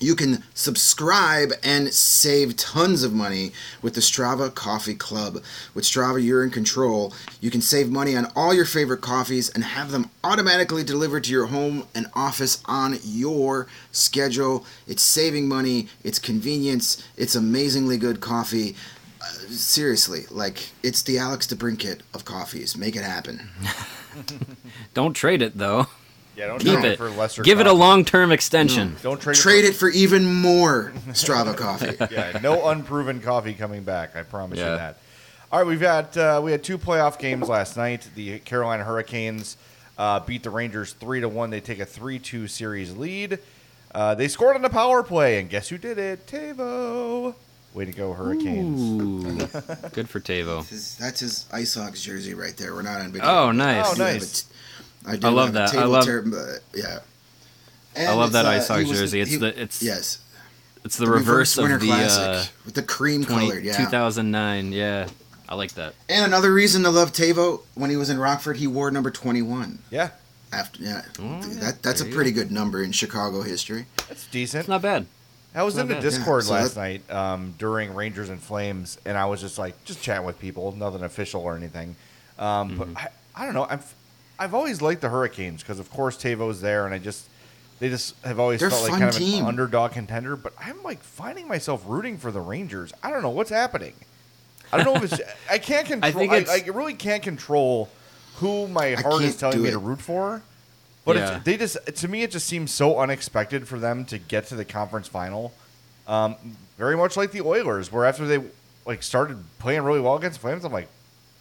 you can subscribe and save tons of money with the Strava Coffee Club. With Strava, you're in control. You can save money on all your favorite coffees and have them automatically delivered to your home and office on your schedule. It's saving money, it's convenience, it's amazingly good coffee. Uh, seriously, like it's the Alex DeBrincat of coffees. Make it happen. Don't trade it though. Yeah, don't Keep trade it. for lesser. Give it a long-term extension. Don't trade, Trade it. it for even more Strava coffee. Yeah, no unproven coffee coming back. I promise you that. All right, we've got uh, we had two playoff games last night. The Carolina Hurricanes uh, beat the Rangers three to one. They take a three-two series lead. Uh, they scored on the power play, and guess who did it? Tavo. Way to go, Hurricanes! Ooh, good for Tavo. His, that's his IceHogs jersey right there. We're not on video. Oh, nice. Oh, I do nice. A- I, do I love have a that. I love- term, uh, yeah. I love that uh, IceHogs he was- jersey. It's he- the it's yes, it's the, reverse, Winter of the Classic uh, with the cream 20, colored. Yeah. 2009. Yeah, I like that. And another reason to love Tavo when he was in Rockford, he wore number twenty-one. Yeah, After yeah, Oh, that that's a there you pretty good number in Chicago history. that's decent. It's not bad. I was in the. Discord Yeah, so last that- night um, during Rangers and Flames, and I was just like, just chatting with people, nothing official or anything. Um, But I, I don't know. I'm, I've always liked the Hurricanes because, of course, Tavo's there, and I just, they just have always They're felt like kind of team. an underdog contender. But I'm like finding myself rooting for the Rangers. I don't know what's happening. I don't know if it's. I can't control. I, think I, it's- really can't control who my heart is telling me it. to root for. But Yeah. it's, they just, to me, it just seems so unexpected for them to get to the conference final. Um, very much like the Oilers, where after they like started playing really well against Flames, I'm like,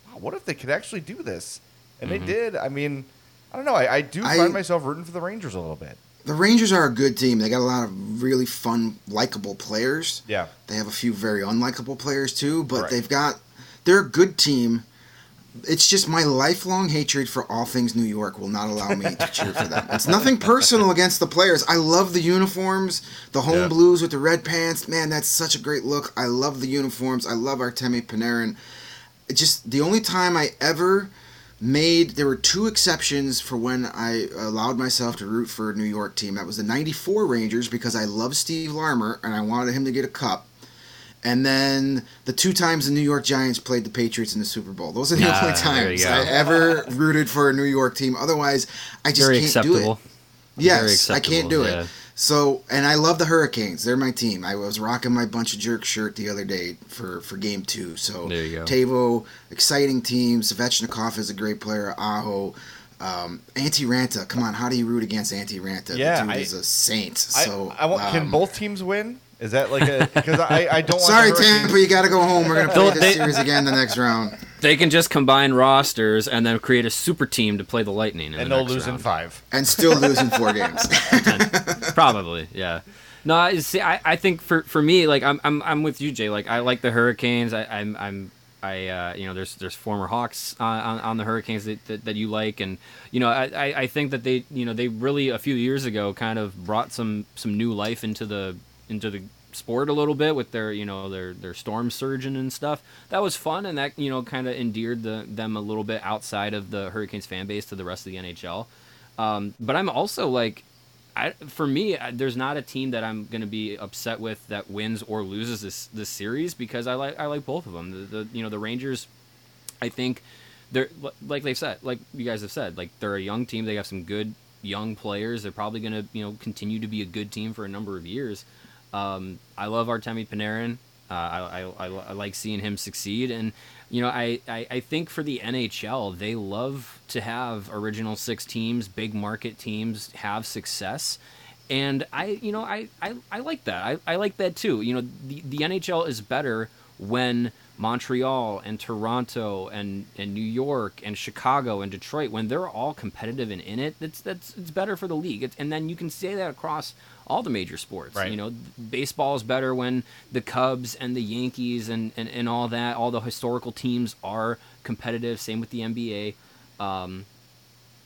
wow, what if they could actually do this? And they mm-hmm. did. I mean, I don't know. I, I do I- find myself rooting for the Rangers a little bit. The Rangers are a good team. They got a lot of really fun, likable players. Yeah. They have a few very unlikable players too, but Right. they've got they're a good team. it's just my lifelong hatred for all things New York will not allow me to cheer for them. It's nothing personal against the players. I love the uniforms, the home Yeah. blues with the red pants. Man, that's such a great look. I love the uniforms. I love Artemi Panarin. It just the only time I ever made there were two exceptions for when I allowed myself to root for a New York team. That was the 94 Rangers because I love Steve Larmer and I wanted him to get a cup. And then the two times the New York Giants played the Patriots in the Super Bowl. Those are the Ah, only times. I ever rooted for a New York team. Otherwise, I just Very can't acceptable. do it. Yes, I can't do yeah. it. So, and I love the Hurricanes. They're my team. I was rocking my bunch of jerk shirt the other day for for game two. So There you go. Tavo, exciting team. Svechnikov is a great player. Aho. Um, Antti Raanta, come on, how do you root against Antti Raanta? Yeah, the dude I- is a saint. So I want. can um, both teams win? Is that like a? Because I, I don't. Want Sorry, the Tampa, you got to go home. We're gonna play this series again the next round. They can just combine rosters and then create a super team to play the Lightning. In and the they'll next lose in five. And still lose in four games. Probably, yeah. No, I see. I, I think for, for me, like I'm, I'm I'm with you, Jay. Like I like the Hurricanes. I, I'm I'm I uh, you know there's there's former Hawks uh, on, on the Hurricanes that, that, that you like, and you know I, I, I think that they you know they really a few years ago kind of brought some some new life into the into the sport a little bit with their you know their their storm surgeon and stuff. That was fun, and that you know kind of endeared the, them a little bit outside of the Hurricanes fan base to the rest of the NHL. Um, but I'm also like I, for me, I- there's not a team that I'm going to be upset with that wins or loses this this series because I like I like both of them. The, the you know the Rangers, I think they're like they've said, like you guys have said, like they're a young team. They have some good young players. They're probably going to you know continue to be a good team for a number of years. Um, I love Artemi Panarin. Uh, I, I, I, I like seeing him succeed, and you know I, I, I think for the NHL they love to have original six teams, big market teams have success, and I you know I, I, I like that. I, I like that too. You know the, the NHL is better when Montreal and Toronto and, and New York and Chicago and Detroit when they're all competitive and in it. That's that's it's better for the league. It's, and then you can say that across all the major sports. Right. You know, baseball is better when the Cubs and the Yankees and, and, and all that, all the historical teams are competitive. Same with the NBA. Um,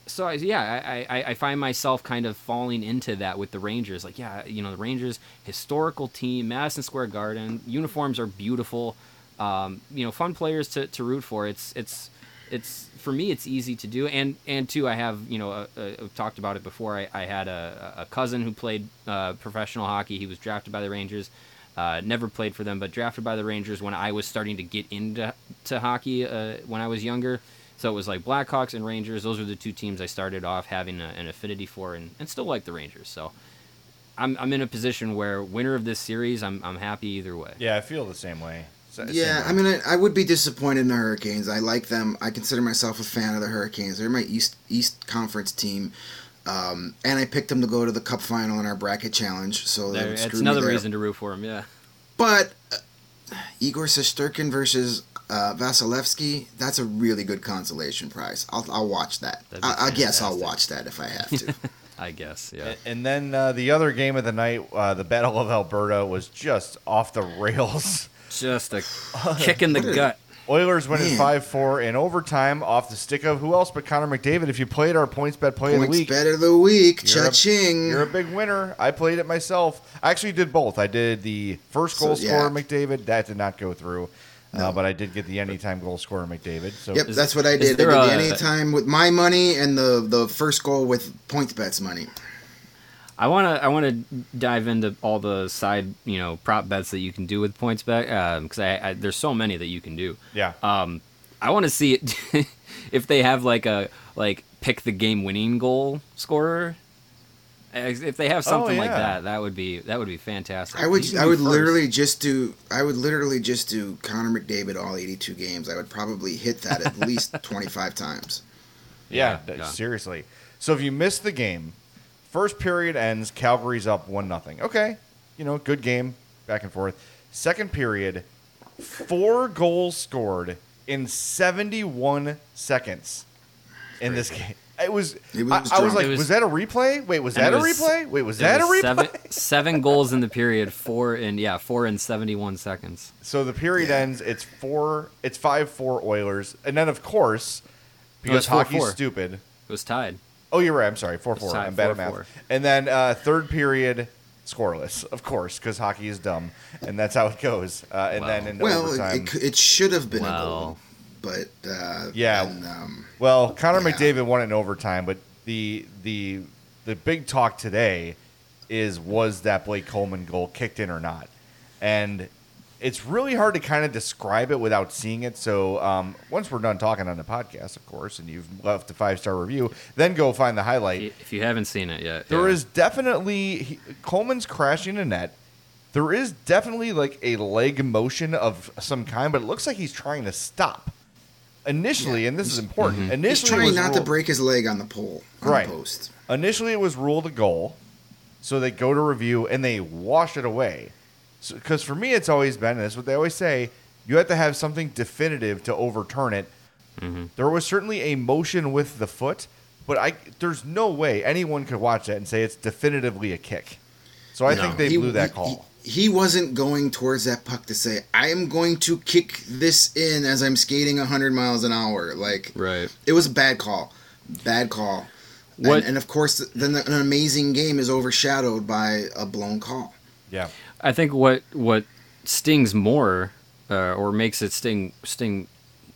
so I- yeah, I, I, I find myself kind of falling into that with the Rangers. Like, yeah, you know, the Rangers, historical team, Madison Square Garden, uniforms are beautiful. Um, you know, fun players to, to root for. It's it's it's for me, it's easy to do. And and two, I have you know, talked about it before. I, I had a, a cousin who played uh, professional hockey. He was drafted by the Rangers. Uh, never played for them, but drafted by the Rangers when I was starting to get into to hockey uh, when I was younger. So it was like Blackhawks and Rangers. Those were the two teams I started off having an affinity for, and, and still like the Rangers. So I'm, I'm in a position where winner of this series, I'm, I'm happy either way. Yeah, I feel the same way. S- Yeah. I mean, I, I would be disappointed in the Hurricanes. I like them. I consider myself a fan of the Hurricanes. They're my East East Conference team, um, and I picked them to go to the Cup final in our bracket challenge. So that There, would it's me another there. reason to root for them. Yeah. But uh, Igor Shesterkin versus uh, Vasilevskiy, that's a really good consolation prize. I'll, I'll watch that. I, I guess I'll watch that if I have to. I guess. Yeah. A- And then uh, the other game of the night, uh, the Battle of Alberta, was just off the rails. Just a kick in the gut. Oilers winning 5 4 in overtime off the stick of who else but Connor McDavid. If you played our points bet play of the Points week, bet of the week, You're cha-ching. You're a big winner. I played it myself. I actually did both. I did the first So, goal yeah. scorer McDavid. That did not go through. Uh, No. but I did get the anytime goal scorer McDavid. So Yep, Is- that's what I did. I there did the anytime with my money and the the first goal with points bets money. I wanna I wanna dive into all the side you know prop bets that you can do with PointsBet because I, I there's so many that you can do. yeah. Um, I want to see it if they have like a like pick the game winning goal scorer. If they have something like Oh, yeah. that, that would be that would be fantastic. I would I would first. literally just do I would literally just do Connor McDavid all 82 games. I would probably hit that at least 25 times. Yeah, Yeah, th- yeah. seriously. So if you miss the game, first period ends, Calgary's up one nothing. Okay, you know, good game, back and forth. Second period, four goals scored in seventy one seconds in this game. It was. It was I, I was like, was, was- that a replay? Wait, was that it a was- replay? Wait, was it that a replay? Seven, seven goals in the period, four in yeah, four in seventy-one seconds. So the period Yeah. ends. It's four. It's five four Oilers, and then of course, because it's 4-4. hockey's stupid. It was tied. Oh, you're right. I'm sorry. Four four. tied I'm bad at 4-4. math. And then uh, third period, scoreless, of course, because hockey is dumb, and that's how it goes. Uh, and Wow. then in Well, overtime. it, it, it should have been a goal, but uh, Yeah. and, um, Well, Connor Yeah. McDavid won it in overtime, but the the the big talk today is was that Blake Coleman goal kicked in or not? And it's really hard to kind of describe it without seeing it. So um, once we're done talking on the podcast, of course, and you've left a five star review, then go find the highlight. If you haven't seen it yet, There yeah. is definitely he, Coleman's crashing a net. There is definitely like a leg motion of some kind, but it looks like he's trying to stop. Initially, Yeah. and this is important. he's Initially, it trying was not to break his leg on the pole, on Right. the post. Initially, it was ruled a goal, so they go to review and they wash it away. Because for me, it's always been, and that's what they always say, you have to have something definitive to overturn it. Mm-hmm. There was certainly a motion with the foot, but I there's no way anyone could watch that and say it's definitively a kick. So I No. think they He- blew that he- call. He, he wasn't going towards that puck to say, "I am going to kick this in as I'm skating 100 miles an hour." Like right. it was a bad call, bad call. What- And, and of course, then the, an amazing game is overshadowed by a blown call. yeah. I think what what stings more, uh, or makes it sting sting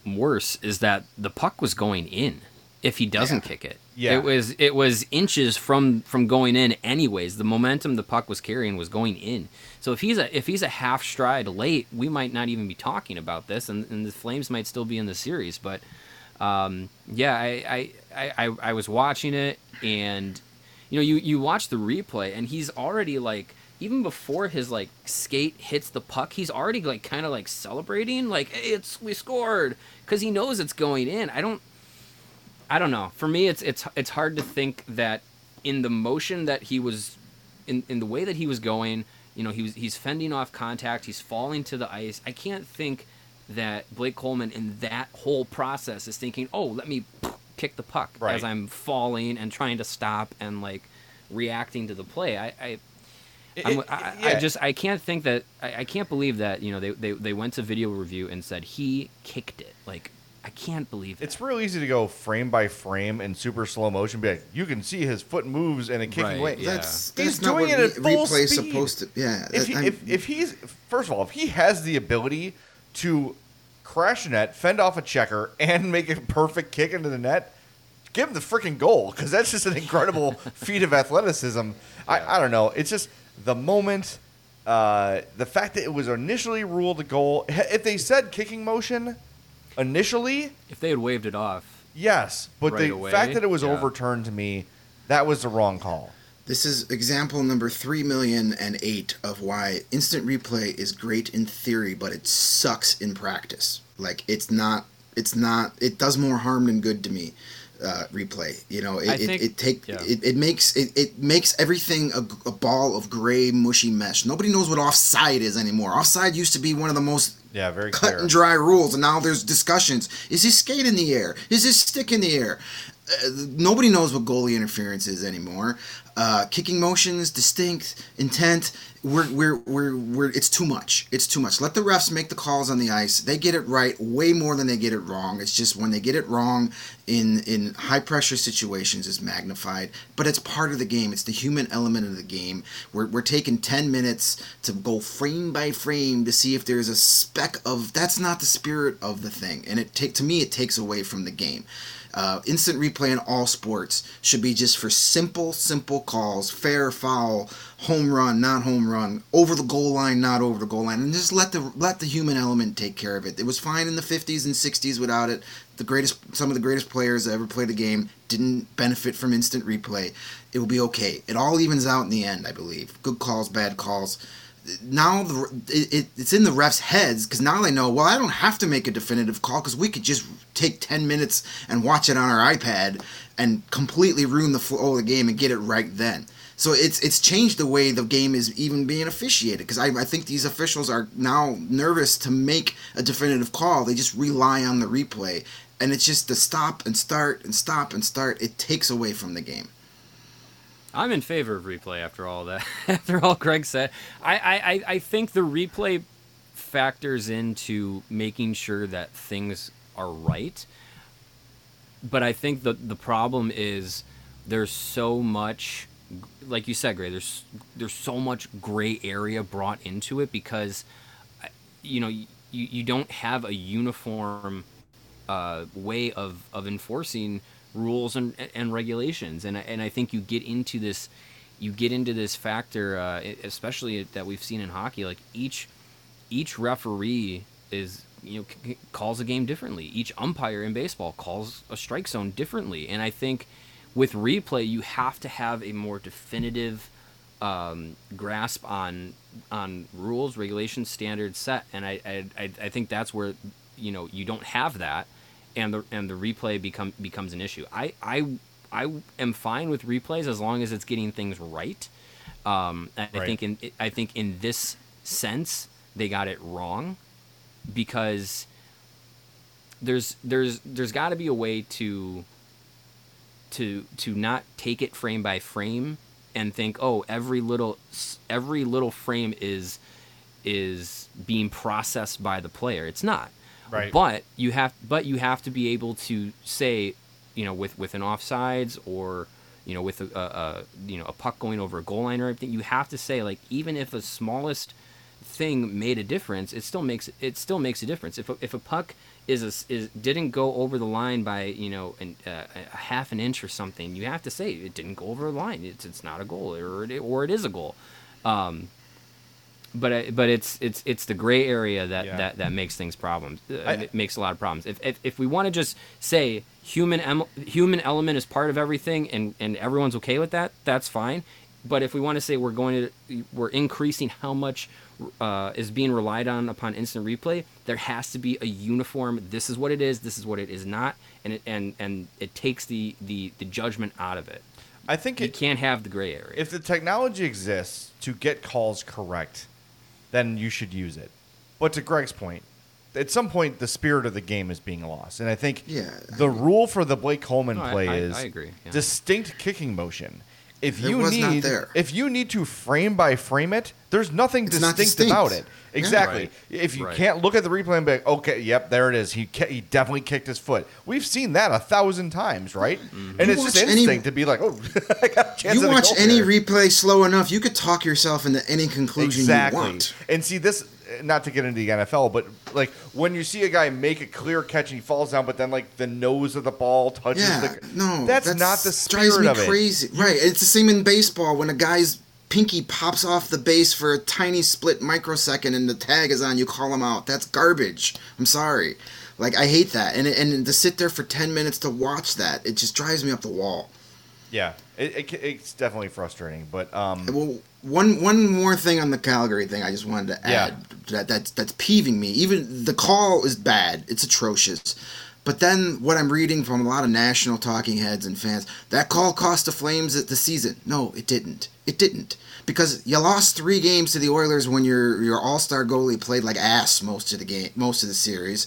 worse, is that the puck was going in. If he doesn't Yeah. kick it, Yeah. it was it was inches from from going in. Anyways, the momentum the puck was carrying was going in. So if he's a if he's a half stride late, we might not even be talking about this, and, and the Flames might still be in the series. But um, yeah, I, I, I, I was watching it, and you know, you you watch the replay, and he's already like, even before his like skate hits the puck, he's already like kind of like celebrating, like hey, it's we scored, because he knows it's going in. I don't, I don't know. For me, it's it's it's hard to think that in the motion that he was, in in the way that he was going, you know, he was he's fending off contact, he's falling to the ice. I can't think that Blake Coleman in that whole process is thinking, oh, let me kick the puck Right. as I'm falling and trying to stop and like reacting to the play. I, I It- I, I just I can't think that I, I can't believe that you know they, they they went to video review and said he kicked it like I can't believe that. It's real easy to go frame by frame in super slow motion. Be like, you can see his foot moves in a kicking Right, way. yeah. That's He's that's not doing what it at re- full replay's speed. supposed to. Yeah, if, he, if, if he's first of all, if he has the ability to crash net, fend off a checker, and make a perfect kick into the net, give him the freaking goal because that's just an incredible feat of athleticism. I, I don't know. It's just the moment, uh, the fact that it was initially ruled a goal. If they said kicking motion initially, if they had waved it off, yes, but Right the away, fact that it was yeah. overturned to me, that was the wrong call. This is example number three million and eight of why instant replay is great in theory, but it sucks in practice. Like it's not, it's not, it does more harm than good to me. Uh, replay, you know, it, I it, think- it take yeah. it, it makes it, it makes everything a, a ball of gray mushy mesh. Nobody knows what offside is anymore. Offside used to be one of the most Yeah, very cut clear. and dry rules, and now there's discussions. Is his skate in the air? Is his stick in the air? Uh, nobody knows what goalie interference is anymore. Uh, kicking motions, distinct intent. We're, we're, we're, we're, it's too much. It's too much. Let the refs make the calls on the ice. They get it right way more than they get it wrong. It's just when they get it wrong in in high pressure situations, is magnified. But it's part of the game. It's the human element of the game. We're, we're taking 10 minutes to go frame by frame to see if there's a speck of. That's not the spirit of the thing. And it take to me, it takes away from the game. Uh, instant replay in all sports should be just for simple, simple calls, fair, foul, home run, not home run, over the goal line, not over the goal line, and just let the let the human element take care of it. It was fine in the 50s and 60s without it. The greatest, some of the greatest players that ever played the game didn't benefit from instant replay. It will be okay. It all evens out in the end, I believe. Good calls, bad calls now the, it, it, it's in the refs' heads because now they know. Well, I don't have to make a definitive call because we could just take ten minutes and watch it on our iPad and completely ruin the flow of the game and get it right then. So it's it's changed the way the game is even being officiated because I, I think these officials are now nervous to make a definitive call. They just rely on the replay and it's just the stop and start and stop and start. It takes away from the game. I'm in favor of replay after all that. after all Greg said, I, I, I think the replay factors into making sure that things are right. But I think the the problem is there's so much, like you said, Gray. There's there's so much gray area brought into it because, you know, you, you don't have a uniform uh, way of, of enforcing rules and, and regulations. And, and I think you get into this, you get into this factor, uh, especially that we've seen in hockey. Like each each referee is you know c- calls a game differently. Each umpire in baseball calls a strike zone differently. And I think with replay, you have to have a more definitive um, grasp on on rules, regulations, standards set. And I, I I think that's where you know you don't have that and the and the replay become becomes an issue. I I I am fine with replays as long as it's getting things right. Um, I Right. think in I think in this sense they got it wrong because there's there's there's got to be a way to to to not take it frame by frame and think oh every little every little frame is is being processed by the player it's not Right. but you have but you have to be able to say you know with with an offsides or you know with a, a, a you know a puck going over a goal line or everything you have to say like even if the smallest thing made a difference it still makes it still makes a difference if a, if a puck is a, is didn't go over the line by you know an, uh, a half an inch or something you have to say it didn't go over the line it's, it's not a goal or it, or it is a goal um, but I- but it's it's it's the gray area that Yeah. that, that makes things problems. Uh, I- it makes a lot of problems. If if, if we want to just say human em- human element is part of everything and and everyone's okay with that, that's fine. But if we want to say we're going to we're increasing how much uh, is being relied on upon instant replay, there has to be a uniform. This is what it is. This is what it is not, and it and and it takes the the the judgment out of it. I think You it, can't have the gray area. if the technology exists to get calls correct, then you should use it. But to Greg's point, at some point the spirit of the game is being lost, and I think Yeah, the rule for the Blake Coleman No, play I- is I agree, yeah. distinct kicking motion. If It you was need, not there. if you need to frame by frame it, there's nothing It's not distinct, distinct. about it. Yeah. Exactly. Right. If you Right. can't look at the replay and be like, okay, yep, there it is. He ki- he definitely kicked his foot. We've seen that a thousand times, right? Mm-hmm. And You it's just watch any- to be like, oh, I got a chance. You watch any here. replay slow enough, you could talk yourself into any conclusion exactly. you want. And see this, not to get into the NFL, but like when you see a guy make a clear catch and he falls down, but then like the nose of the ball touches Yeah, the. no, that's, that's not the drives spirit me of it. crazy. Right, it's the same in baseball when a guy's pinky pops off the base for a tiny split microsecond and the tag is on. You call him out. That's garbage. I'm sorry. Like I hate that, and and to sit there for ten minutes to watch that, it just drives me up the wall. Yeah, it, it, it's definitely frustrating, but um, Well, one one more thing on the Calgary thing, I just wanted to Yeah. add that that's that's peeving me. Even the call is bad; it's atrocious. But then what I'm reading from a lot of national talking heads and fans, that call cost the Flames the season. No, it didn't. It didn't because you lost three games to the Oilers when your your All Star goalie played like ass most of the game, most of the series.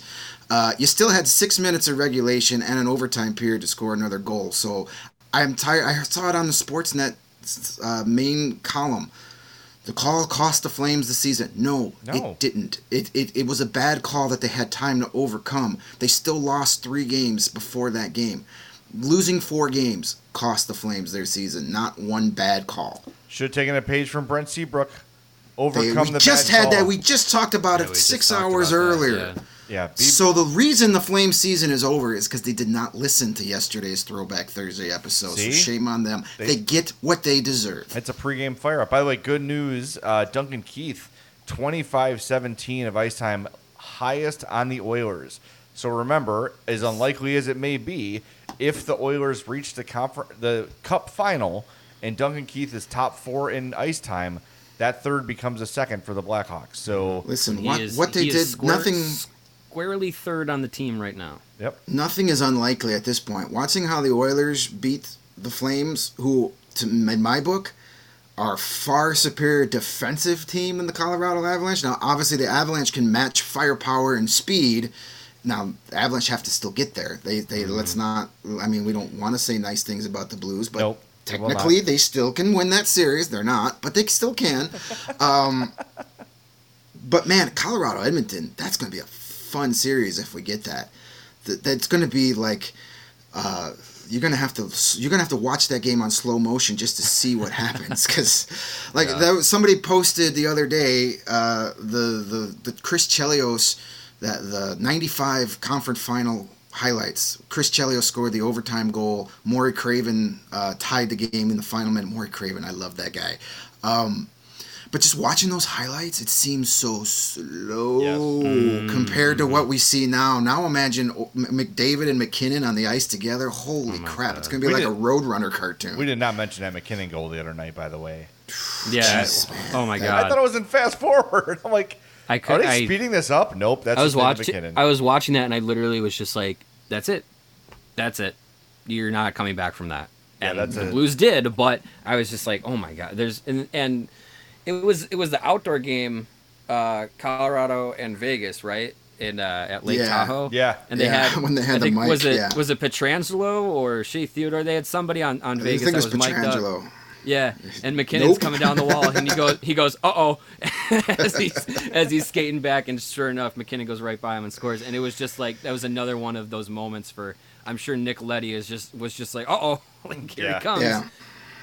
Uh, you still had six minutes of regulation and an overtime period to score another goal. So I'm tired. I saw it on the Sportsnet uh, main column. The call cost the Flames the season. No, No. it didn't. It, it it was a bad call that they had time to overcome. They still lost three games before that game. Losing four games cost the Flames their season, not one bad call. should have taken a page from Brent Seabrook. Overcome They, Overcome we the just had call. that. We just talked about Yeah, it six hours about that, earlier. yeah. Yeah. Be, So the reason the Flame season is over is because they did not listen to yesterday's Throwback Thursday episode. See? So shame on them. They- They, get what they deserve. It's a pregame fire up. By the way, good news. Uh, Duncan Keith, 25-17 of ice time, highest on the Oilers. So remember, as unlikely as it may be, if the Oilers reach the confer- the Cup final and Duncan Keith is top four in ice time, that third becomes a second for the Blackhawks. So Listen, what is- what they did, square- nothing. Squarely third on the team right now. yep, nothing is unlikely at this point. Watching how the Oilers beat the Flames, who, to, in my book, are far superior defensive team than the Colorado Avalanche. Now, obviously, the Avalanche can match firepower and speed, now Avalanche have to still get there. They they let's not. I mean, we don't want to say nice things about the Blues, but Nope, they technically they still can win that series. They're not, but they still can. um, but man, Colorado Edmonton, that's going to be a fun series if we get that. That that's going to be like. Uh, you're gonna have to you're gonna have to watch that game on slow motion just to see what happens because like that was, somebody posted the other day uh, the the the Chris Chelios that the 95 conference final highlights Chris Chelios scored the overtime goal Murray Craven uh, tied the game in the final minute Murray Craven I love that guy um, but just watching those highlights, it seems so slow mm. compared to what we mm-hmm. see now. Now imagine McDavid and MacKinnon on the ice together. Holy oh crap! It's gonna be We like did- a Roadrunner cartoon. We did not mention that MacKinnon goal the other night, by the way. Yeah. Jeez, oh my god! I thought it was in fast forward. I'm like, I are they I, speeding this up? Nope, that's I was just into watching. MacKinnon. I was watching that, and I literally was just like, "That's it. That's it. You're not coming back from that." Yeah, And that's the it. Blues did, but I was just like, "Oh my god!" There's and and it was it was the outdoor game, uh, Colorado and Vegas, right? In uh, at Lake Yeah. Tahoe. Yeah. And they Yeah, had when they had I the think, mic, Was it yeah. was it Pietrangelo or Shea Theodore? They had somebody on on I Vegas think it that was was mic'd up. Pietrangelo. Yeah, and MacKinnon's Nope. coming down the wall, and he goes, he goes, uh oh, as he's as he's skating back, and sure enough, MacKinnon goes right by him and scores, and it was just like that was another one of those moments for I'm sure Nick Leddy is just was just like, uh oh, like here Yeah. he comes, Yeah.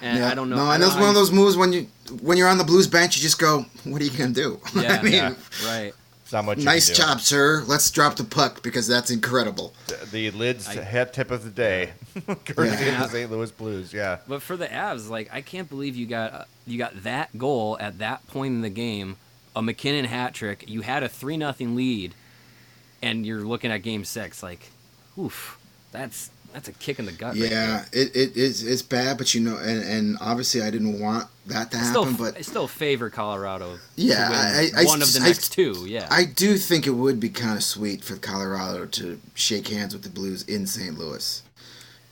And yeah. I don't know, No, I and don't that's one of those moves when you when you're on the Blues bench, you just go, "What are you gonna do?" Yeah, I mean, Yeah. right, it's not much. nice job, sir. Let's drop the puck because that's incredible. The lids I- hat tip of the day, courtesy Yeah. of the St. Louis Blues. Yeah, but for the Avs, like I can't believe you got uh, you got that goal at that point in the game, a MacKinnon hat trick, you had a three nothing lead, and you're looking at Game Six, like, oof, that's that's a kick in the gut. right Yeah, it, it it's it's bad, but you know, and, and obviously I didn't want that to I still, happen, but I still favor Colorado. Yeah, to win I- I- one of the I- next two. Yeah, I do think it would be kind of sweet for Colorado to shake hands with the Blues in St. Louis.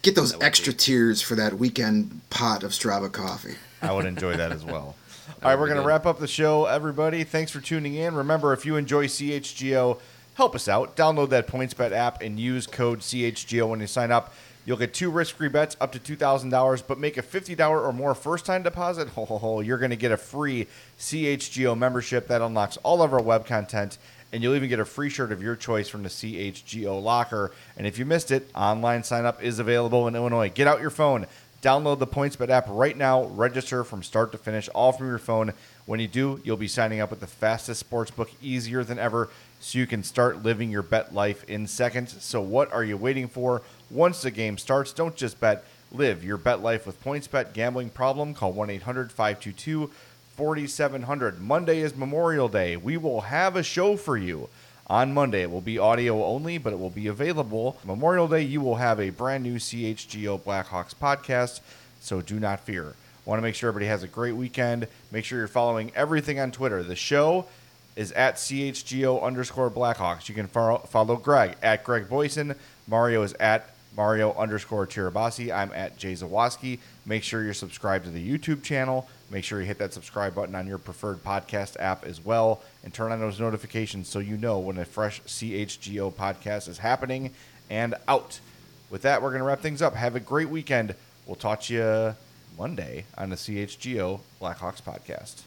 Get those extra be- tiers for that weekend pot of Strava coffee. I would enjoy that as well. All right, we're going to good. wrap up the show, everybody. Thanks for tuning in. Remember, if you enjoy CHGO, help us out. Download that PointsBet app and use code CHGO when you sign up. You'll get two risk-free bets up to $2,000, but make a $50 or more first-time deposit. Ho, ho, ho. You're going to get a free CHGO membership that unlocks all of our web content, and you'll even get a free shirt of your choice from the CHGO locker. And if you missed it, online sign-up is available in Illinois. Get out your phone. Download the PointsBet app right now. Register from start to finish, all from your phone. When you do, you'll be signing up with the fastest sportsbook easier than ever, so you can start living your bet life in seconds. So, what are you waiting for? Once the game starts, don't just bet, live your bet life with PointsBet. Gambling problem? Call 1 800 522 4700. Monday is Memorial Day. We will have a show for you. On Monday, it will be audio only, but it will be available. Memorial Day, you will have a brand new CHGO Blackhawks podcast, so do not fear. Want to make sure everybody has a great weekend. Make sure you're following everything on Twitter. The show is at CHGO underscore Blackhawks. You can follow, follow Greg at Greg Boysen. Mario is at Mario underscore Tirabassi. I'm at Jay Zawaski. Make sure you're subscribed to the YouTube channel. Make sure you hit that subscribe button on your preferred podcast app as well and turn on those notifications so you know when a fresh CHGO podcast is happening and out. With that, we're going to wrap things up. Have a great weekend. We'll talk to you Monday on the CHGO Blackhawks podcast.